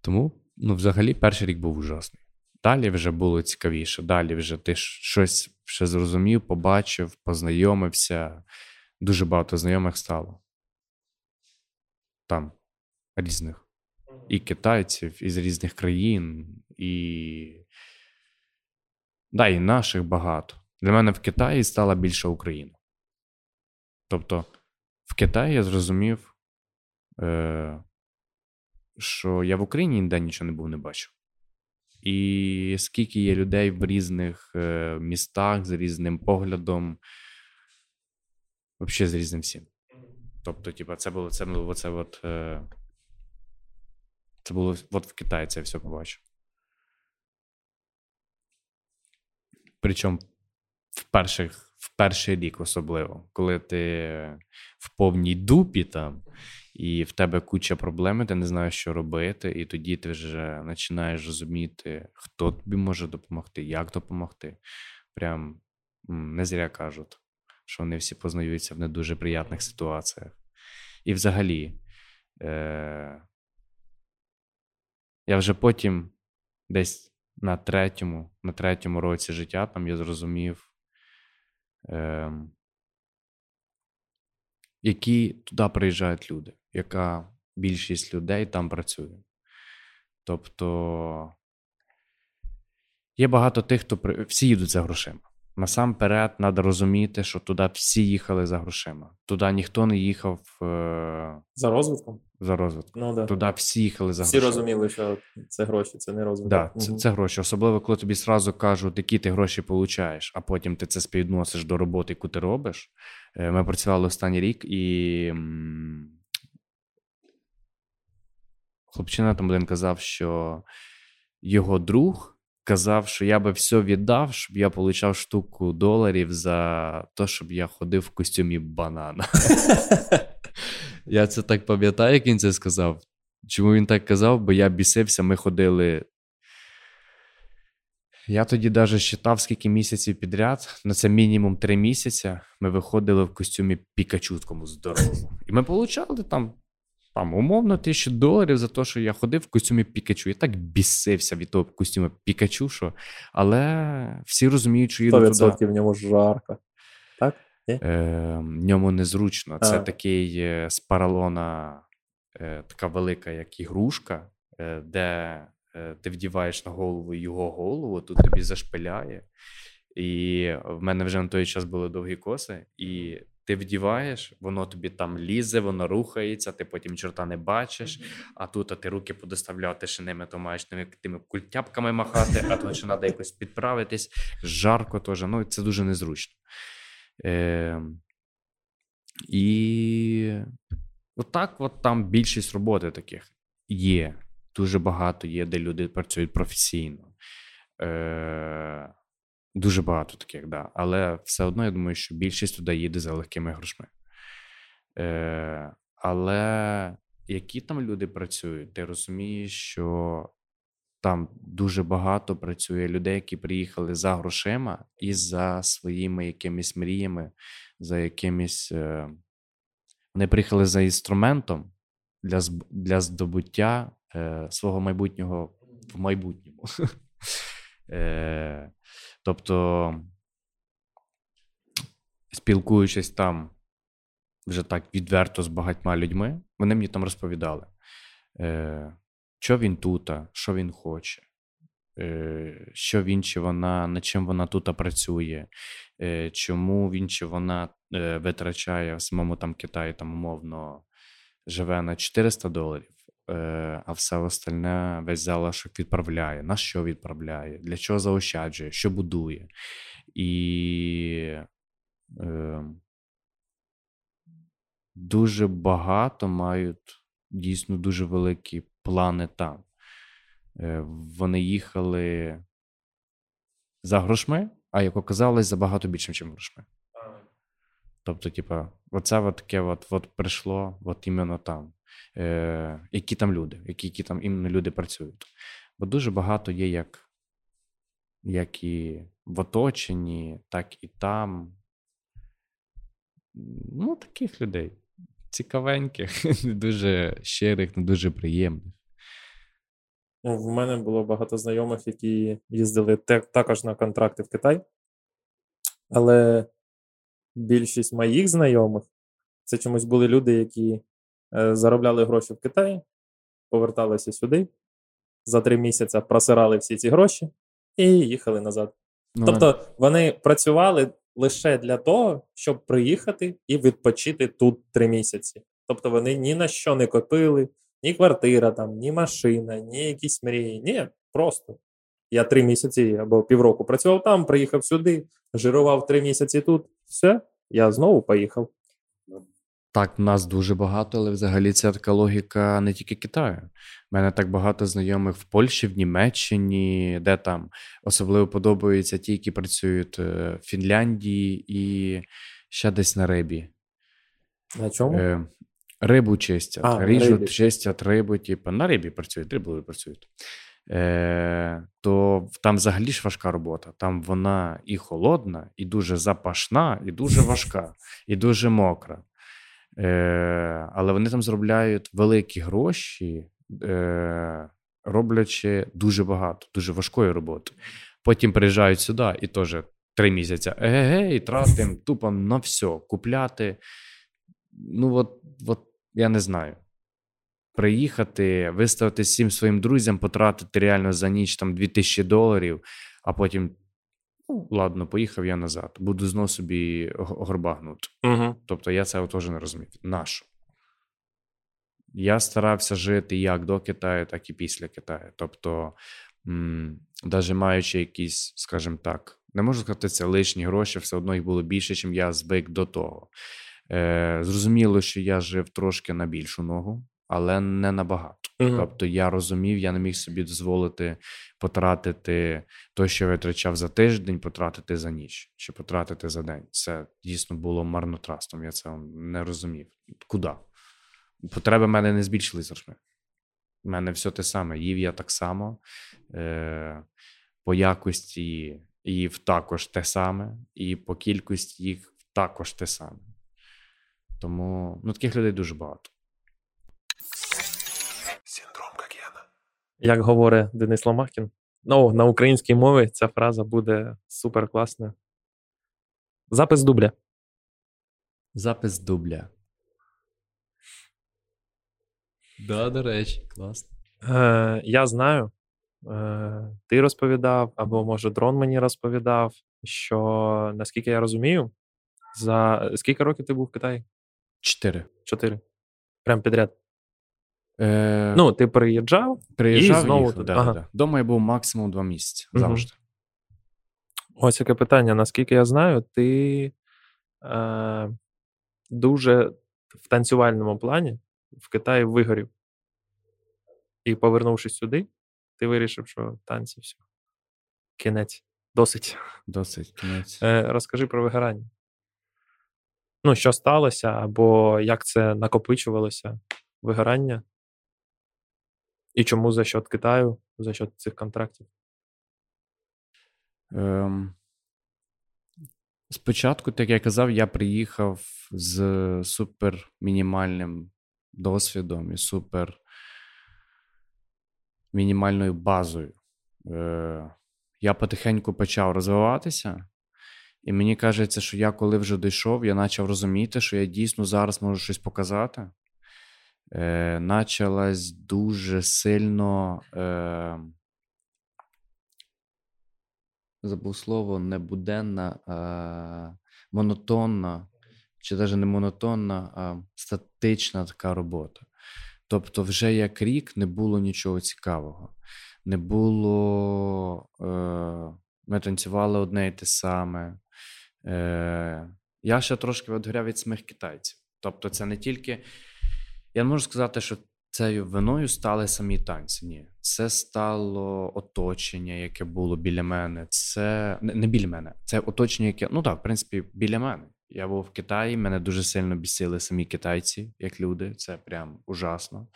Тому, ну, взагалі, перший рік був ужасний. Далі вже було цікавіше. Далі вже ти щось ще зрозумів, побачив, познайомився. Дуже багато знайомих стало. Там різних. І китайців, із різних країн, і. Да, і наших багато. Для мене в Китаї стала більша Україна. Тобто, в Китаї я зрозумів, е, що я в Україні ніде нічого не був не бачив. І скільки є людей в різних е, містах з різним поглядом, взагалі з різним всім. Тобто, типа, це було це було це от, е, це було от в Китаї це я все побачив. Причому в перших, в перший рік особливо, коли ти в повній дупі там, і в тебе куча проблем, ти не знаєш, що робити, і тоді ти вже починаєш розуміти, хто тобі може допомогти, як допомогти. Прям не зря кажуть, що вони всі познаються в не дуже приятних ситуаціях. І взагалі, е- я вже потім десь на третьому, на третьому році життя там я зрозумів, ем, які туди приїжджають люди, яка більшість людей там працює. Тобто є багато тих, хто всі їдуть за грошима. Насамперед, треба розуміти, що туди всі їхали за грошима. Туди ніхто не їхав е... За розвитком? за розвитком. Ну, да. Туди всі їхали за Всі грошима. розуміли, що це гроші, це не розвиток. Да, це, Мгм. це гроші. Особливо, коли тобі сразу кажуть, які ти гроші получаєш, а потім ти це співвідносиш до роботи, яку ти робиш. Е, Ми працювали останній рік, і хлопчина там один казав, що його друг казав, що я би все віддав, щоб я получав штуку доларів за те, щоб я ходив в костюмі банана. [LAUGHS] Я це так пам'ятаю, як він це сказав. Чому він так казав? Бо я бісився, ми ходили. Я тоді навіть считав, скільки місяців підряд. На це мінімум три місяці. Ми виходили в костюмі Пікачу такому здоровому. І ми получали там, там умовно тисячу доларів за те, що я ходив в костюмі Пікачу. Я так бісився від того костюму Пікачу, що. Але всі розуміють, що їду туди. 100% в ньому жарко. Так? Е, в ньому незручно. Це А. такий е, з паралона, е, така велика, як ігрушка, е, де е, ти вдіваєш на голову його голову, тут тобі зашпиляє. І в мене вже на той час були довгі коси, і ти вдіваєш, воно тобі там лізе, воно рухається, ти потім чорта не бачиш. А тут а ти руки подоставляв, ти ще ними то маєш тими, тими культяпками махати, а тут ще треба якось підправитись. Жарко теж. Ну, це дуже незручно. Е, і отак, от там більшість роботи таких є. Дуже багато є, де люди працюють професійно. Е, Дуже багато таких, да. Але все одно я думаю, що більшість туди їде за легкими грошми. Е, Але які там люди працюють, ти розумієш, що там дуже багато працює людей, які приїхали за грошима і за своїми якимись мріями, за якимись. Е, Вони приїхали за інструментом для, для здобуття е, свого майбутнього в майбутньому. [LAUGHS] Е, тобто, спілкуючись там вже так відверто з багатьма людьми, вони мені там розповідали, е, що він тут, що він хоче, е, що він чи вона, над чим вона тут працює, е, чому він чи вона е, витрачає в самому там Китаї там умовно живе на 400 доларів. Е, А все остальне весь залишок відправляє. На що відправляє, для чого заощаджує, що будує. І е, дуже багато мають дійсно дуже великі плани там. Е, Вони їхали за грошми, а як оказалось, за багато більше, ніж грошми. Тобто, типа, оце от таке от, от прийшло, от іменно там. Е, які там люди, які, які там іменно люди працюють. Бо дуже багато є як, як і в оточенні, так і там. Ну, таких людей. Цікавеньких, [LAUGHS] не дуже щирих, не дуже приємних. Ну, В мене було багато знайомих, які їздили також на контракти в Китай. Але більшість моїх знайомих це чомусь були люди, які заробляли гроші в Китаї, поверталися сюди, за три місяці просирали всі ці гроші і їхали назад. Ну, Тобто вони працювали лише для того, щоб приїхати і відпочити тут три місяці. Тобто вони ні на що не копили, ні квартира, там, ні машина, ні якісь мрії. Ні, просто. Я три місяці або півроку працював там, приїхав сюди, жирував три місяці тут. Все, я знову поїхав. Так, нас дуже багато, але взагалі це така логіка не тільки Китаю. У мене так багато знайомих в Польщі, в Німеччині, де там особливо подобаються ті, які працюють е, в Фінляндії і ще десь на рибі. На чому? Е, рибу чистять, А, ріжуть, рибі. чистять рибу, типу, на рибі працюють, рибою працюють. Е, то там взагалі ж важка робота. Там вона і холодна, і дуже запашна, і дуже важка, [LAUGHS] і дуже мокра. Е, але вони там заробляють великі гроші, е, роблячи дуже багато, дуже важкої роботи. Потім приїжджають сюди і теж три місяці. Еге, і тратим [LAUGHS] тупо на все. Купляти. Ну, от, от я не знаю. Приїхати, виставити всім своїм друзям, потратити реально за ніч там 2000 доларів, а потім, ладно, поїхав я назад. Буду знов собі горба гнути. Угу. Тобто я це теж не розумів. Нащо? Я старався жити як до Китаю, так і після Китаю. Тобто, м, навіть маючи якісь, скажімо так, не можу сказати, це лишні гроші, все одно їх було більше, ніж я звик до того. Е, зрозуміло, що я жив трошки на більшу ногу, але не набагато. Мгм. Тобто я розумів, я не міг собі дозволити потратити те, що витрачав за тиждень, потратити за ніч чи потратити за день. Це дійсно було марнотратством. Я це не розумів. Куди? Потреби в мене не збільшились грошми. У мене все те саме. Їв я так само. Е, по якості їв також те саме, і по кількості їх також те саме. Тому ну, таких людей дуже багато. Синдром Гогена. Як говорить Денис Ломакін. Ну, на українській мові ця фраза буде супер класна. Запис дубля. Запис дубля. Да, до речі, класно. Е, я знаю, е, ти розповідав, або може дрон мені розповідав, що наскільки я розумію, за скільки років ти був в Китаї? Чотири. Чотири. Прям підряд. Е, Ну, ти приїжджав, приїжджав і знову їхав, туди. Ага. да. Дома я був максимум два місяці. Мгм. Завжди. Ось яке питання. Наскільки я знаю, ти е, дуже в танцювальному плані в Китаї вигорів. І повернувшись сюди, ти вирішив, що танці все. Кінець. Досить. Досить кінець. Е, розкажи про вигорання. Ну, що сталося, або як це накопичувалося вигорання? І чому за счет Китаю, за счет цих контрактів? Ем, спочатку, так я казав, я приїхав з супер мінімальним досвідом і супер мінімальною базою. Е, я потихеньку почав розвиватися, і мені кажеться, що я коли вже дійшов, я почав розуміти, що я дійсно зараз можу щось показати. Е, началась дуже сильно. Е, забув слово, не буденна, а монотонна, чи навіть не монотонна, а статична така робота. Тобто, вже як рік не було нічого цікавого. Не було. Е, ми танцювали одне і те саме. Е, я ще трошки відгоряв від самих китайців. Тобто, це не тільки. Я не можу сказати, що цією виною стали самі танці. Ні, це стало оточення, яке було біля мене. Це не, біля мене, це оточення, яке ну так, в принципі, біля мене. Я був в Китаї, мене дуже сильно бісили самі китайці, як люди. Це прям ужасно.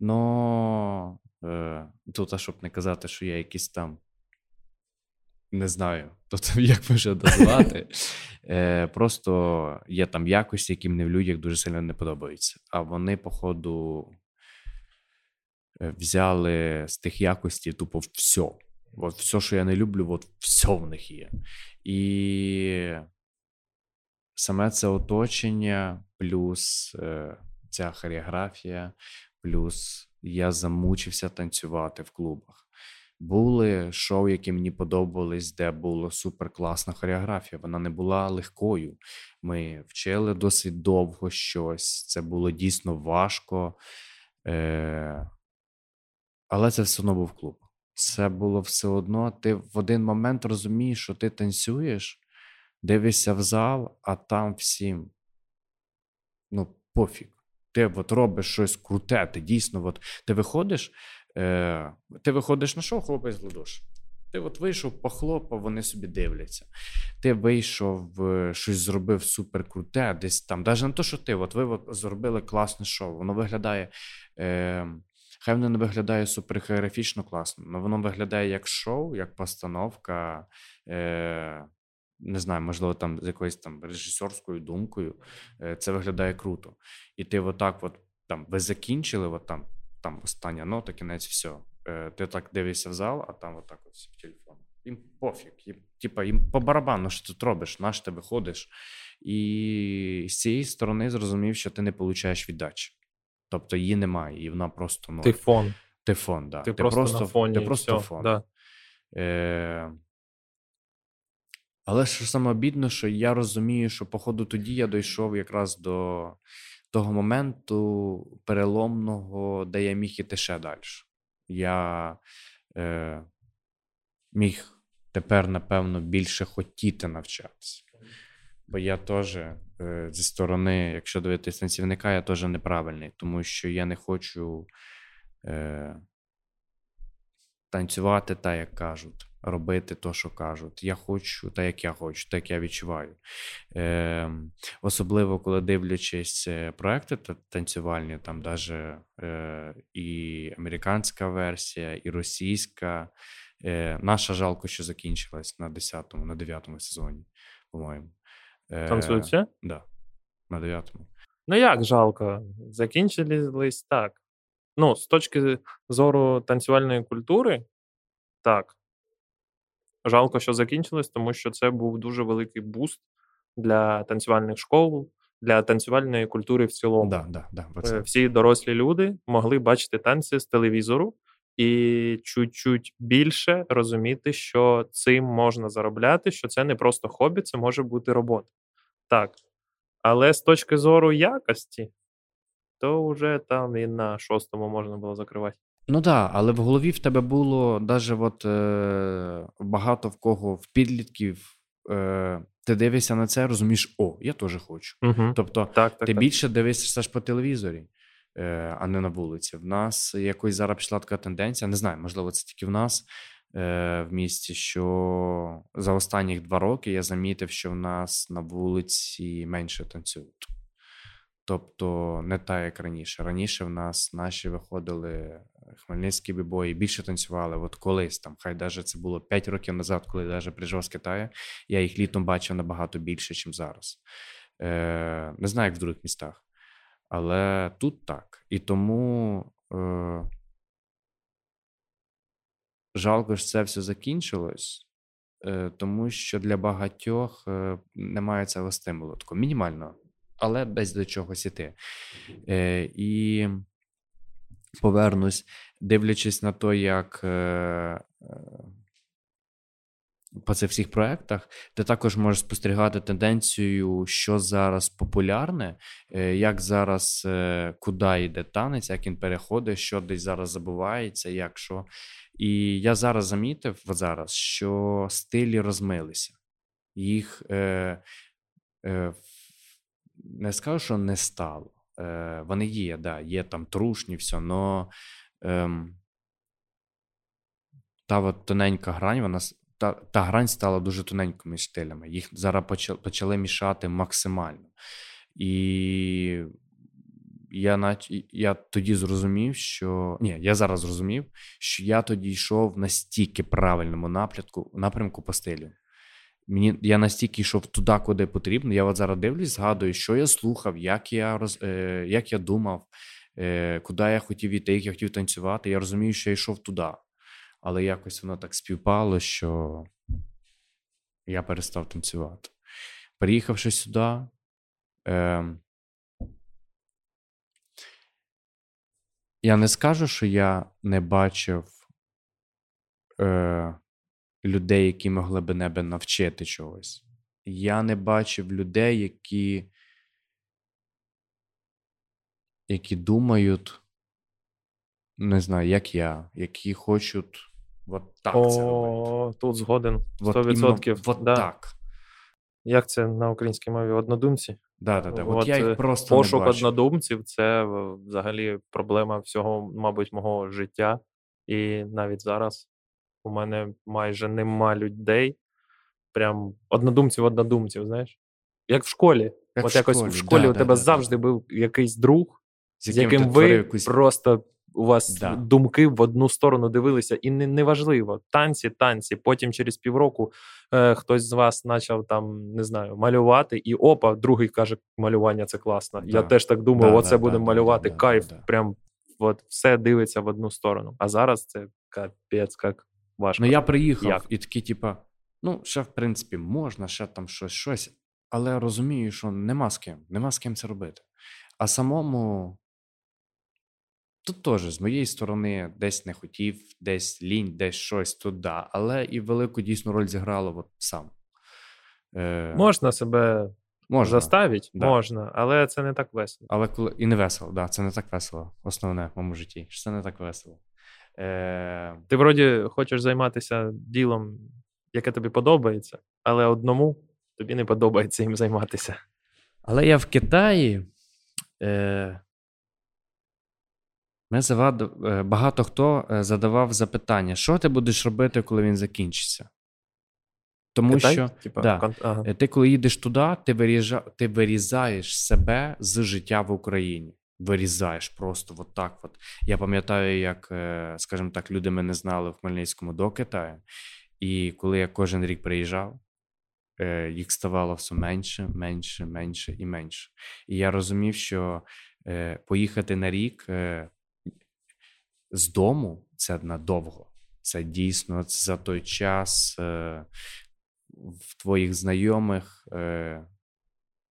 Но е, тут, щоб не казати, що я якийсь там. Не знаю, [LAUGHS] тобто, як може дозвати. [LAUGHS] Е, просто є там якості, які мені в людях дуже сильно не подобаються. А вони, походу, е, взяли з тих якостей тупо все. От все, що я не люблю, от все в них є. І саме це оточення, плюс е, ця хореографія, плюс я замучився танцювати в клубах. Були шоу, які мені подобались, де була суперкласна хореографія. Вона не була легкою. Ми вчили досить довго щось. Це було дійсно важко. Е- але це все одно був клуб. Це було все одно. Ти в один момент розумієш, що ти танцюєш, дивишся в зал, а там всім ну, пофіг. Ти от робиш щось круте, ти дійсно, от, ти виходиш, е, ти виходиш на шоу, хлопець в. Ти от вийшов, похлопав, вони собі дивляться. Ти вийшов, е, щось зробив супер круте, десь там. Навіть не то, що ти, от ви зробили класне шоу. Воно виглядає. Е, Хай воно не виглядає супер хореографічно класно, але воно виглядає як шоу, як постановка. Е, не знаю, можливо, там з якоюсь там режисерською думкою. Е, це виглядає круто. І ти отак, от там ви закінчили, от там, там остання нота, кінець, все. Е, ти так дивишся в зал, а там отак от в телефон. Їм пофіг. Їм, типа, їм по барабану, що ти робиш, наш ти виходиш. І з цієї сторони зрозумів, що ти не получаєш віддачі. Тобто її немає, і вона просто ну, Ти фон. ти фон, да. Ти, просто, на фоні. Ти просто все. фон. Да. Е... Але що саме обідно, що я розумію, що, походу, тоді я дійшов якраз до того моменту переломного, де я міг іти ще далі. Я е... міг тепер, напевно, більше хотіти навчатися. Бо я теж е, зі сторони, якщо дивитися танцівника, я теж неправильний, тому що я не хочу е, танцювати так, як кажуть, робити то, що кажуть. Я хочу так, як я хочу, так як я відчуваю. Е, особливо, коли дивлячись е, проекти танцювальні, там даже е, і американська версія, і російська. Е, наша жалко, що закінчилась на 10-му, на 9-му сезоні, по-моєму. Е, Танцюються? Да, на 9-му. Ну як жалко? Закінчились так. Ну, з точки зору танцювальної культури, так. Жалко, що закінчилось, тому що це був дуже великий буст для танцювальних школ, для танцювальної культури в цілому. Да, да, да, Е, це. Всі дорослі люди могли бачити танці з телевізору і чуть-чуть більше розуміти, що цим можна заробляти, що це не просто хобі, це може бути робота. Так. Але з точки зору якості, то вже там і на шостому можна було закривати. Ну так, але в голові в тебе було навіть от, е, багато в кого в підлітків. Е, ти дивишся на це, розумієш, о, я теж хочу. Угу. Тобто, Так, так, ти так. більше дивишся ж по телевізорі, е, а не на вулиці. В нас якось зараз пішла така тенденція, не знаю, можливо, це тільки в нас е, в місті, що за останні два роки я замітив, що в нас на вулиці менше танцюють. Тобто не так, як раніше. Раніше в нас наші виходили е, хмельницькі бібої, більше танцювали. От колись там, хай даже це було 5 років назад, коли даже приїжджав з Китаю, я їх літом бачив набагато більше, ніж зараз. Е, не знаю, як в других містах. Але тут так. І тому е, жалко, що це все закінчилось, е, тому що для багатьох е, немає цього стимулу. Такого мінімального, але десь до чогось іти. Е, і повернусь, дивлячись на те, як. Е, е, по цих всіх проєктах, ти також можеш спостерігати тенденцію, що зараз популярне, е, як зараз е, куди йде танець, як він переходить, що десь зараз забувається, як що. І я зараз замітив зараз, що стилі розмилися. Їх е, е, не скажу, що не стало. Е, вони є, да, є там трушні, все, але ем, та от тоненька грань, вона та, та грань стала дуже тоненькими стилями. Їх зараз почали, почали мішати максимально. І я, нач... я тоді зрозумів, що. Ні, я зараз зрозумів, що я тоді йшов настільки правильному напрямку, напрямку по стилю. Мені, я настільки йшов туди, куди потрібно. Я от зараз дивлюсь, згадую, що я слухав, як я, роз... е, як я думав, е, куди я хотів іти, як я хотів танцювати. Я розумію, що я йшов туди. Але якось воно так співпало, що я перестав танцювати. Приїхавши сюди, е, я не скажу, що я не бачив е, людей, які могли би мене навчити чогось. Я не бачив людей, які, які думають, не знаю, як я, які хочуть от так це робити. О, тут згоден. От 100%. іменно от да. так. Як це на українській мові? Однодумці? Да, да, да. От, От, я е, їх просто Пошук не однодумців це е, взагалі проблема всього, мабуть, мого життя. І навіть зараз у мене майже нема людей. Прям однодумців, однодумців, знаєш? Як в школі. Як От в якось школі, в школі да, у да, тебе да, завжди да. був якийсь друг, з ти яким ви якусь- просто у вас Да. думки в одну сторону дивилися, і не, неважливо. Танці, танці. Потім через півроку е, хтось з вас почав там, не знаю, малювати, і опа, другий каже, малювання це класно. Я теж так думаю, Да, оце да, будемо малювати, кайф. Прям от все дивиться в одну сторону. А зараз це капець, як важко. Ну, я приїхав Як? і такий, типа, ну, ще, в принципі, можна, ще там щось, щось, але розумію, що нема з ким, нема з ким це робити. А самому. Тут теж з моєї сторони десь не хотів, десь лінь, десь щось тут да. Але і велику дійсну роль зіграло от сам. Е, Можна себе можна. заставити, Да. можна, але це не так весело. Але коли і не весело, да, це не так весело. Основне в моєму житті. що Це не так весело. Е, Ти вроді хочеш займатися ділом, яке тобі подобається, але одному тобі не подобається їм займатися. Але я в Китаї. Е, ми завад... е, багато хто е, задавав запитання, що ти будеш робити, коли він закінчиться? Тому Китай? що Типа, да. кон- ага. ти, коли їдеш туди, ти, виріжа... ти вирізаєш себе з життя в Україні. Вирізаєш просто от так. От. Я пам'ятаю, як, е, скажімо так, люди мене знали в Хмельницькому до Китаю. І коли я кожен рік приїжджав, е, їх ставало все менше, менше, менше і менше. І я розумів, що е, поїхати на рік з дому це надовго. Це дійсно це за той час в твоїх знайомих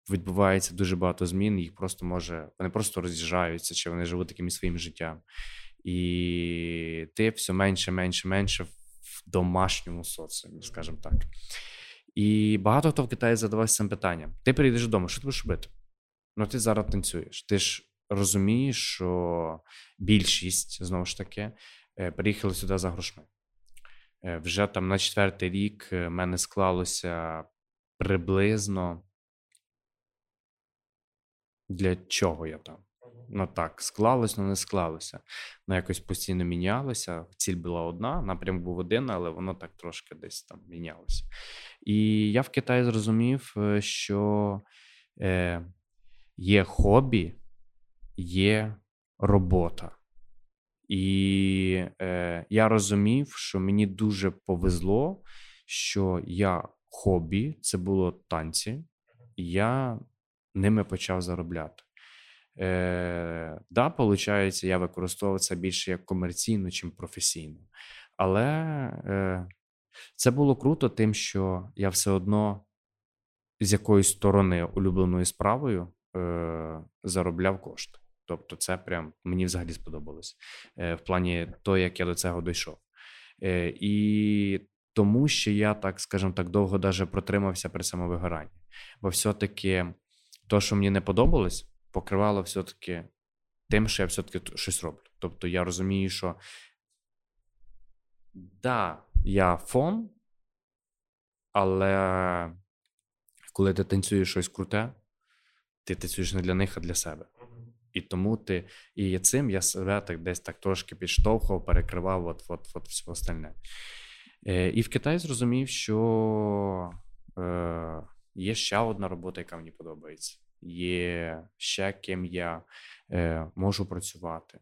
відбувається дуже багато змін. Їх просто може вони просто роз'їжджаються, чи вони живуть таким своїм життям. І ти все менше, менше, менше в домашньому соціумі, скажімо так. І багато хто в Китаї задавався цим питанням: ти прийдеш додому, що ти будеш робити? Ну, ти зараз танцюєш. Ти ж розумієш, що більшість знову ж таки е, приїхали сюди за грошми. Е, Вже там на четвертий рік е, в мене склалося приблизно. Для чого я там? Ну так, склалось, але не склалося. Ну, якось постійно мінялося. Ціль була одна, напрямок був один, але воно так трошки десь там мінялося. І я в Китаї зрозумів, е, що е, є хобі, є робота. І е, я розумів, що мені дуже повезло, що я хобі, це було танці, я ними почав заробляти. Е, да, виходить, я використовував це більше як комерційно, чим професійно. Але е, це було круто, тим, що я все одно з якоїсь сторони улюбленою справою е, заробляв кошти. Тобто, це прям мені взагалі сподобалось е, в плані того, як я до цього дійшов. Е, і тому що я так, скажімо так, довго даже протримався при самовигоранні. Бо все-таки то, що мені не подобалось, покривало все-таки тим, що я все-таки щось роблю. Тобто я розумію, що да, я фон, але коли ти танцюєш щось круте, ти танцюєш не для них, а для себе. І тому ти і цим я себе так десь так трошки підштовхував, перекривав от, от, от все остальне. Е, і в Китаї зрозумів, що е, є ще одна робота, яка мені подобається. Є ще ким я е, можу працювати.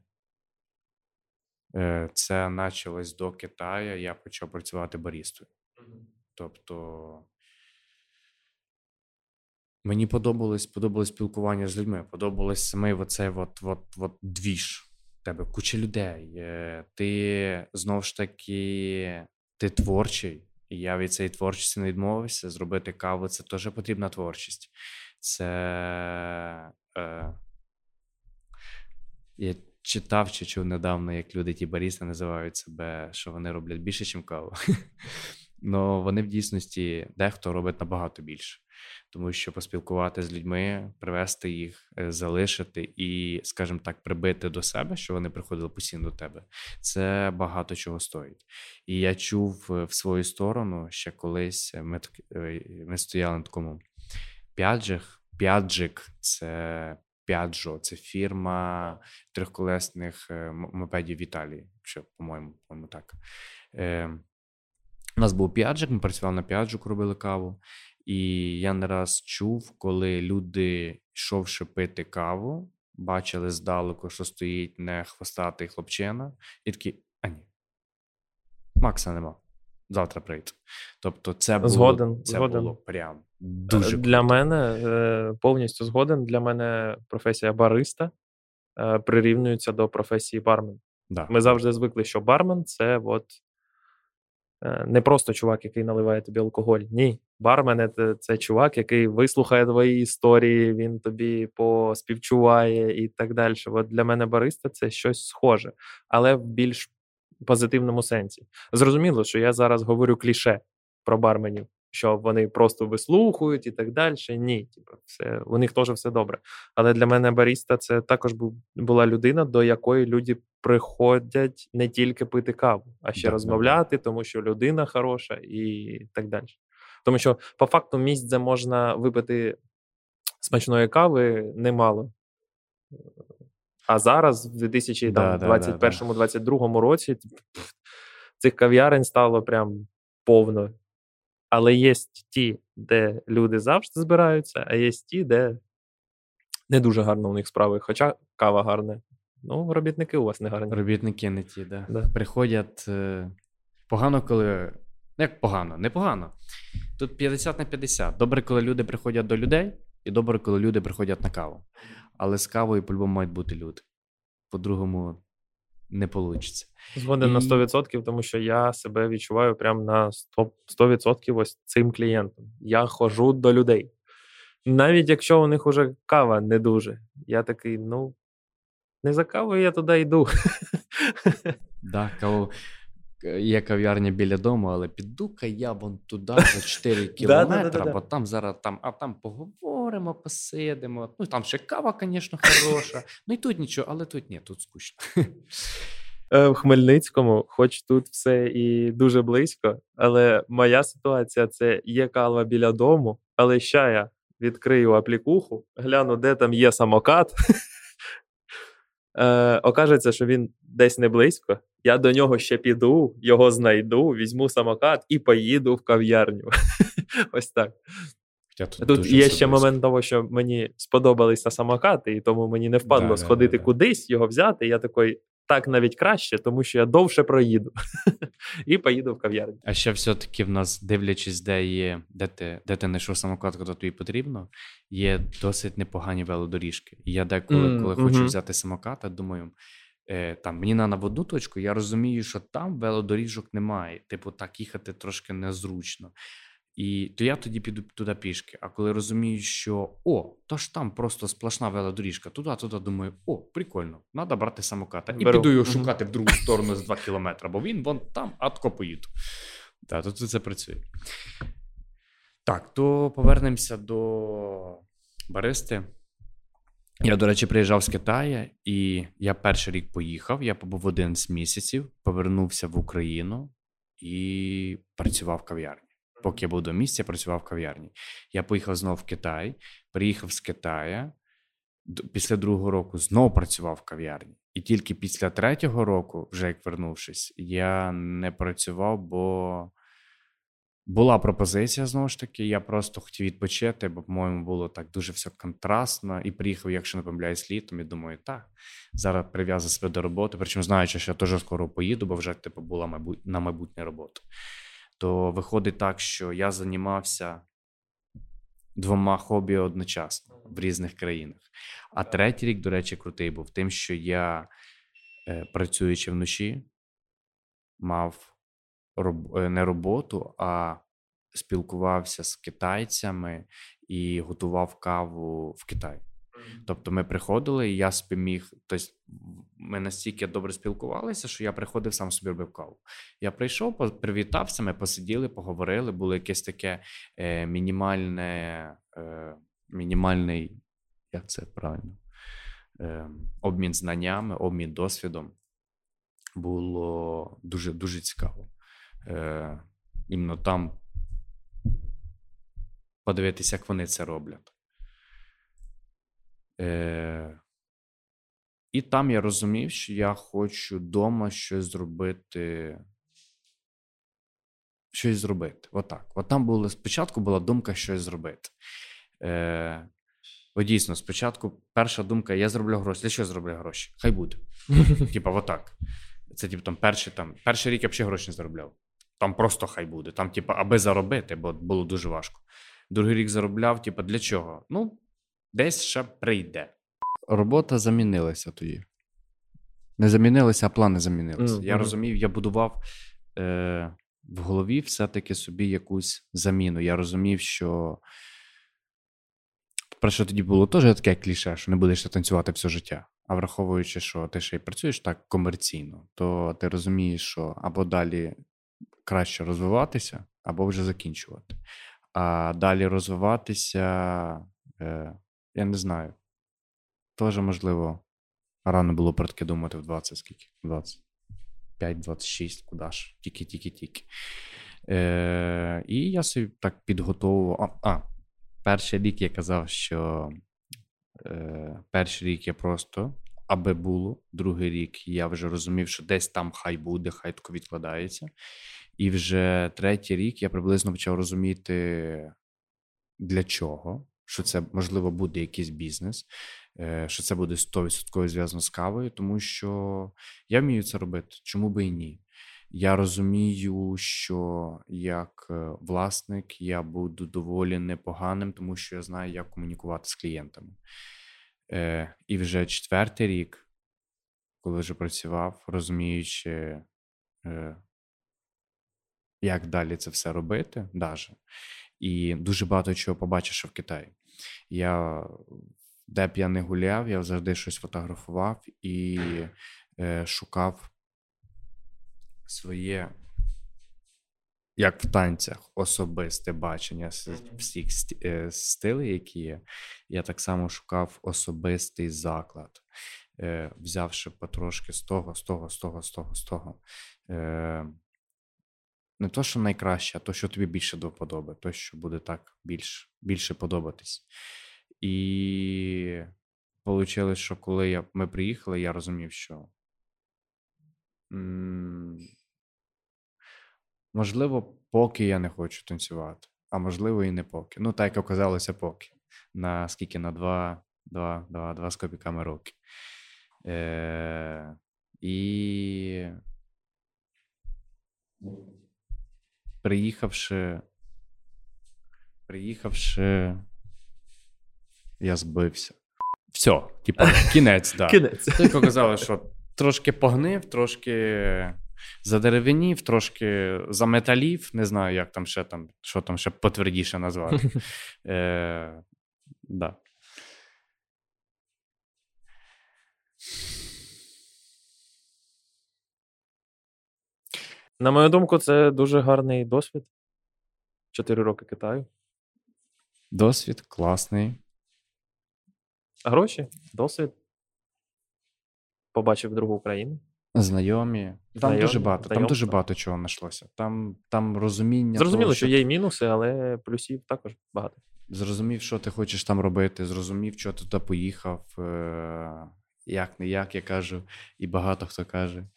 Е, це почалось до Китаю, я почав працювати барістою. Тобто мені подобалось, подобалось спілкування з людьми, подобалось саме оцей от, от, от двіж. Тебе куча людей. е, Ти знову ж таки ти творчий, я від цієї творчості не відмовився. Зробити каву це теж потрібна творчість. Це. Е, я читав чи чув недавно, як люди ті барісти називають себе, що вони роблять більше, ніж каву. [LAUGHS] Ну вони в дійсності дехто робить набагато більше. Тому що поспілкувати з людьми, привести їх, е, залишити і, скажімо так, прибити до себе, що вони приходили постійно до тебе, це багато чого стоїть. І я чув е, в свою сторону ще колись е, ми, ми стояли на такому п'яджих. П'яджик це П'яджо, це фірма трьохколесних мопедів в Італії, якщо, по-моєму, по-моєму так. Е, у нас був п'яджик, ми працювали на п'яджику, робили каву. І я не раз чув, коли люди, йшовши пити каву, бачили здалеку, що стоїть не хвостатий хлопчина, і такі, а ні, Макса нема. Завтра прийде. Тобто, це було, Згоден, це згоден. було прям дуже для круто. мене е, повністю згоден. Для мене професія бариста е, прирівнюється до професії бармен. Да. Ми завжди звикли, що бармен це от е, не просто чувак, який наливає тобі алкоголь. Ні, бармен це, це чувак, який вислухає твої історії, він тобі поспівчуває і так далі. От для мене бариста це щось схоже, але в більш позитивному сенсі. Зрозуміло, що я зараз говорю кліше про барменів. Що вони просто вислухають і так далі. Ні, типу, все, у них теж все добре. Але для мене баріста це також була людина, до якої люди приходять не тільки пити каву, а ще да. розмовляти, тому що людина хороша і так далі. Тому що по факту місць, де можна випити смачної кави, немало. А зараз, в Да, да, да, да. 2021-2022 році, цих кав'ярень стало прям повно. Але є ті, де люди завжди збираються, а є ті, де не дуже гарно у них справи. Хоча кава гарна. Ну, робітники у вас не гарні. Робітники не ті, да. Да. Приходять е, погано, коли. Ну, як погано, непогано. Тут 50 на 50. Добре, коли люди приходять до людей, і добре, коли люди приходять на каву. Але з кавою по-любому мають бути люди. По-другому не вийде. Згоден на І- 100%, тому що я себе відчуваю прям на 100%, 100% ось цим клієнтом. Я ходжу до людей. Навіть якщо у них уже кава не дуже, я такий, ну, Не за кавою я туди йду. Да, каву... Є кав'ярня біля дому, але піду-ка я вон туди за 4 [LAUGHS] кілометри, бо там зараз там, а там поговоримо, посидимо. Ну там ще кава, звісно, хороша. Ну і тут нічого, але тут ні, тут скучно. Е, В Хмельницькому, хоч тут все і дуже близько, але моя ситуація це є кава біля дому, але ще я відкрию аплікуху, гляну, де там є самокат. [LAUGHS] Е, окажеться, що він десь не близько. Я до нього ще піду, його знайду, візьму самокат і поїду в кав'ярню. [LAUGHS] Ось так. Я тут Тут є ще близько. момент того, що мені сподобалися самокати, і тому мені не впадло да, сходити да, да, кудись, його взяти. Я такий, так навіть краще, тому що я довше проїду. [LAUGHS] і поїду в кав'ярню. А ще все-таки в нас, дивлячись, де є, де ти, де ти знайшов самокат, куди тобі потрібно, є досить непогані велодоріжки. І я деколи, М, коли хочу взяти самоката, думаю, е, там мені на одну точку, я розумію, що там велодоріжок немає. Типу, так їхати трошки незручно. І то я тоді піду туди пішки. А коли розумію, що о, то ж там просто сплошна велодоріжка, туди, туди думаю, о, прикольно, треба брати самоката. І Беру. піду його шукати в другу сторону з 2 кілометри, бо він вон там, а тако поїду. Так, то тут це працює. Так, то повернемося до баристи. Я, до речі, приїжджав з Китаю, і я перший рік поїхав. Я побув 11 місяців, повернувся в Україну і працював в кав'ярні. Поки я був до місця, працював в кав'ярні. Я поїхав знову в Китай, приїхав з Китаю. Після другого року знову працював в кав'ярні. І тільки після третього року, вже як вернувшись, я не працював, бо була пропозиція знову ж таки. Я просто хотів відпочити, бо, по-моєму, було так дуже все контрастно. І приїхав, якщо не помиляюсь, літом. І думаю, так, зараз прив'язав себе до роботи. Причому знаючи, що я теж скоро поїду, бо вже типу була на майбутнє робота. То виходить так, що я займався двома хобі одночасно в різних країнах. А третій рік, до речі, крутий був тим, що я, е, працюючи вночі, мав роб... е, не роботу, а спілкувався з китайцями і готував каву в Китаї. Тобто ми приходили, і я собі міг. Тобто, ми настільки добре спілкувалися, що я приходив сам собі робив каву. Я прийшов, привітався, ми посиділи, поговорили. Було якесь таке е, мінімальне, е, мінімальний, як це правильно, е, обмін знаннями, обмін досвідом. Було дуже дуже цікаво. Е, іменно там подивитися, як вони це роблять. Е, і там я розумів, що я хочу вдома щось зробити. Щось зробити. Отак. От там було спочатку була думка щось зробити. Е, О, дійсно, спочатку перша думка: я зроблю гроші. Для чого зроблю гроші? Хай буде. [LAUGHS] Типа, отак. Це, типу, там перший, там, перший рік я взагалі гроші не заробляв. Там просто хай буде. Там, типу, аби заробити, бо було дуже важко. Другий рік заробляв, типу, для чого? Ну, десь ще прийде. Робота замінилася тоді. Не замінилася, а плани замінилися. Мгм. Я розумів, я будував е, в голові все-таки собі якусь заміну. Я розумів, що. Перше, тоді було теж таке кліше, що не будеш танцювати все життя. А враховуючи, що ти ще й працюєш так комерційно, то ти розумієш, що або далі краще розвиватися, або вже закінчувати. А далі розвиватися, е, я не знаю. Теж, можливо, рано було про таке думати в 20 скільки? 25-26, куди ж? Тільки-тільки-тільки. Е, і я собі так підготовував. А, а, перший рік я казав, що е, перший рік я просто аби було. Другий рік я вже розумів, що десь там хай буде, хай тако відкладається. І вже третій рік я приблизно почав розуміти, для чого, що це можливо буде якийсь бізнес, е, що це буде 100% зв'язано з кавою, тому що я вмію це робити. Чому би і ні? Я розумію, що як е, власник я буду доволі непоганим, тому що я знаю, як комунікувати з клієнтами. Е, і вже четвертий рік, коли вже працював, розуміючи, як далі це все робити, даже, і дуже багато чого побачив ще в Китаї. Я де б я не гуляв, я завжди щось фотографував і е, шукав своє, як в танцях, особисте бачення всіх е, стилей, які є. Я так само шукав особистий заклад, е, взявши потрошки з того, з того, з того, з того, з того. Е, не то, що найкраще, а то, що тобі більше до вподоби, то, що буде так більш, більше подобатись. І вийшло, що коли я, ми приїхали, я розумів, що можливо, поки я не хочу танцювати, а можливо, і не поки. Ну, так як оказалося, поки. На скільки? На два, два, два, два з копійками роки. Е, і приїхавши, приїхавши, я збився. Все, типа, кінець, да. [LAUGHS] Кінець. Тільки казали, що трошки погнив, трошки задеревенів, трошки заметалів. Не знаю, як там ще там, що там ще потвердіше назвати. [LAUGHS] Е, да. На мою думку, це дуже гарний досвід. Чотири роки Китаю. Досвід класний. Гроші, досвід. Побачив другу Україну. Знайомі. Там Знайомі, дуже багато, там дуже багато чого знайшлося. Там, там розуміння. Зрозуміло, того, що є і мінуси, але плюсів також багато. Зрозумів, що ти хочеш там робити, зрозумів, що ти туди поїхав. Е- як не як, я кажу, і багато хто каже.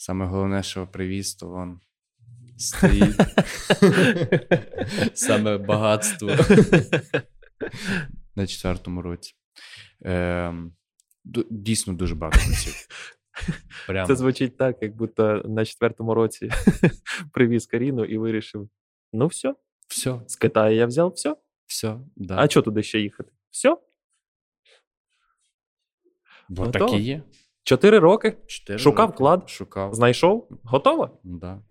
Саме головне, що привіз, то вон стоїть. [LAUGHS] Саме багатство на четвертому році. Ду- дійсно дуже багато плюсів. Прямо. Це звучить так, як будто на четвертому році [LAUGHS] привіз Каріну і вирішив: ну все, Все, з Китаю я взяв все. все, да. А чого туди ще їхати? Все. Бо готово. так і є. Чотири роки. Чотири Шукав роки. клад. Шукав. Знайшов, готово. Да.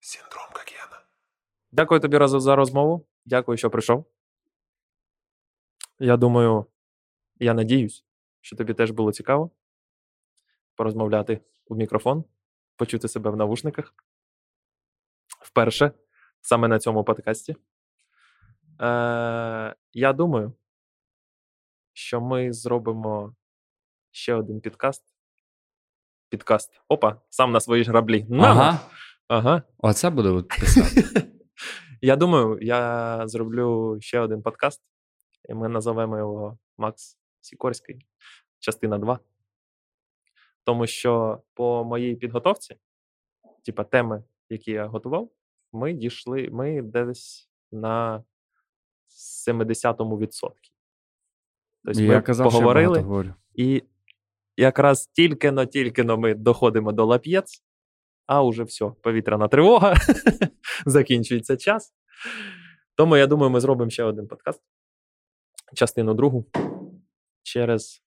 Синдром Гогена. Дякую тобі разом за розмову. Дякую, що прийшов. Я думаю, я надіюсь, що тобі теж було цікаво порозмовляти у мікрофон, почути себе в навушниках. Вперше, саме на цьому подкасті. Е, я думаю, що ми зробимо ще один підкаст. Підкаст. Опа, сам на свої граблі. На! Ага. ага. Оце буде писати. [LAUGHS] Я думаю, я зроблю ще один подкаст, і ми назовемо його Макс Сікорський, частина 2. Тому що по моїй підготовці, типа теми, які я готував, ми дійшли, ми десь на 70-му відсотки. Тобто ми казав, поговорили, багато говорю. і якраз тільки-но, тільки-но ми доходимо до лап'єц, а уже все, повітряна тривога, [LAUGHS] закінчується час. Тому я думаю, ми зробимо ще один подкаст, частину другу, через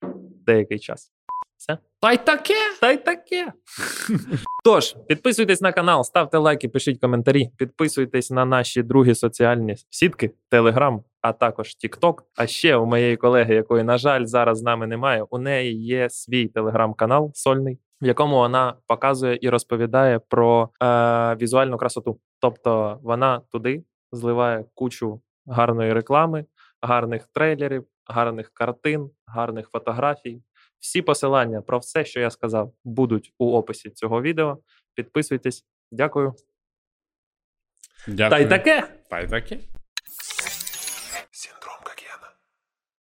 деякий час. Все. Та й таке! Та й таке. [LAUGHS] Тож, підписуйтесь на канал, ставте лайки, пишіть коментарі, підписуйтесь на наші другі соціальні сітки, Telegram, а також TikTok. А ще у моєї колеги, якої, на жаль, зараз з нами немає, у неї є свій телеграм-канал сольний, в якому вона показує і розповідає про е, візуальну красоту. Тобто вона туди зливає кучу гарної реклами, гарних трейлерів, гарних картин, гарних фотографій. Всі посилання про все, що я сказав, будуть у описі цього відео. Підписуйтесь. Дякую. Дякую. Та й таке. Та й таке.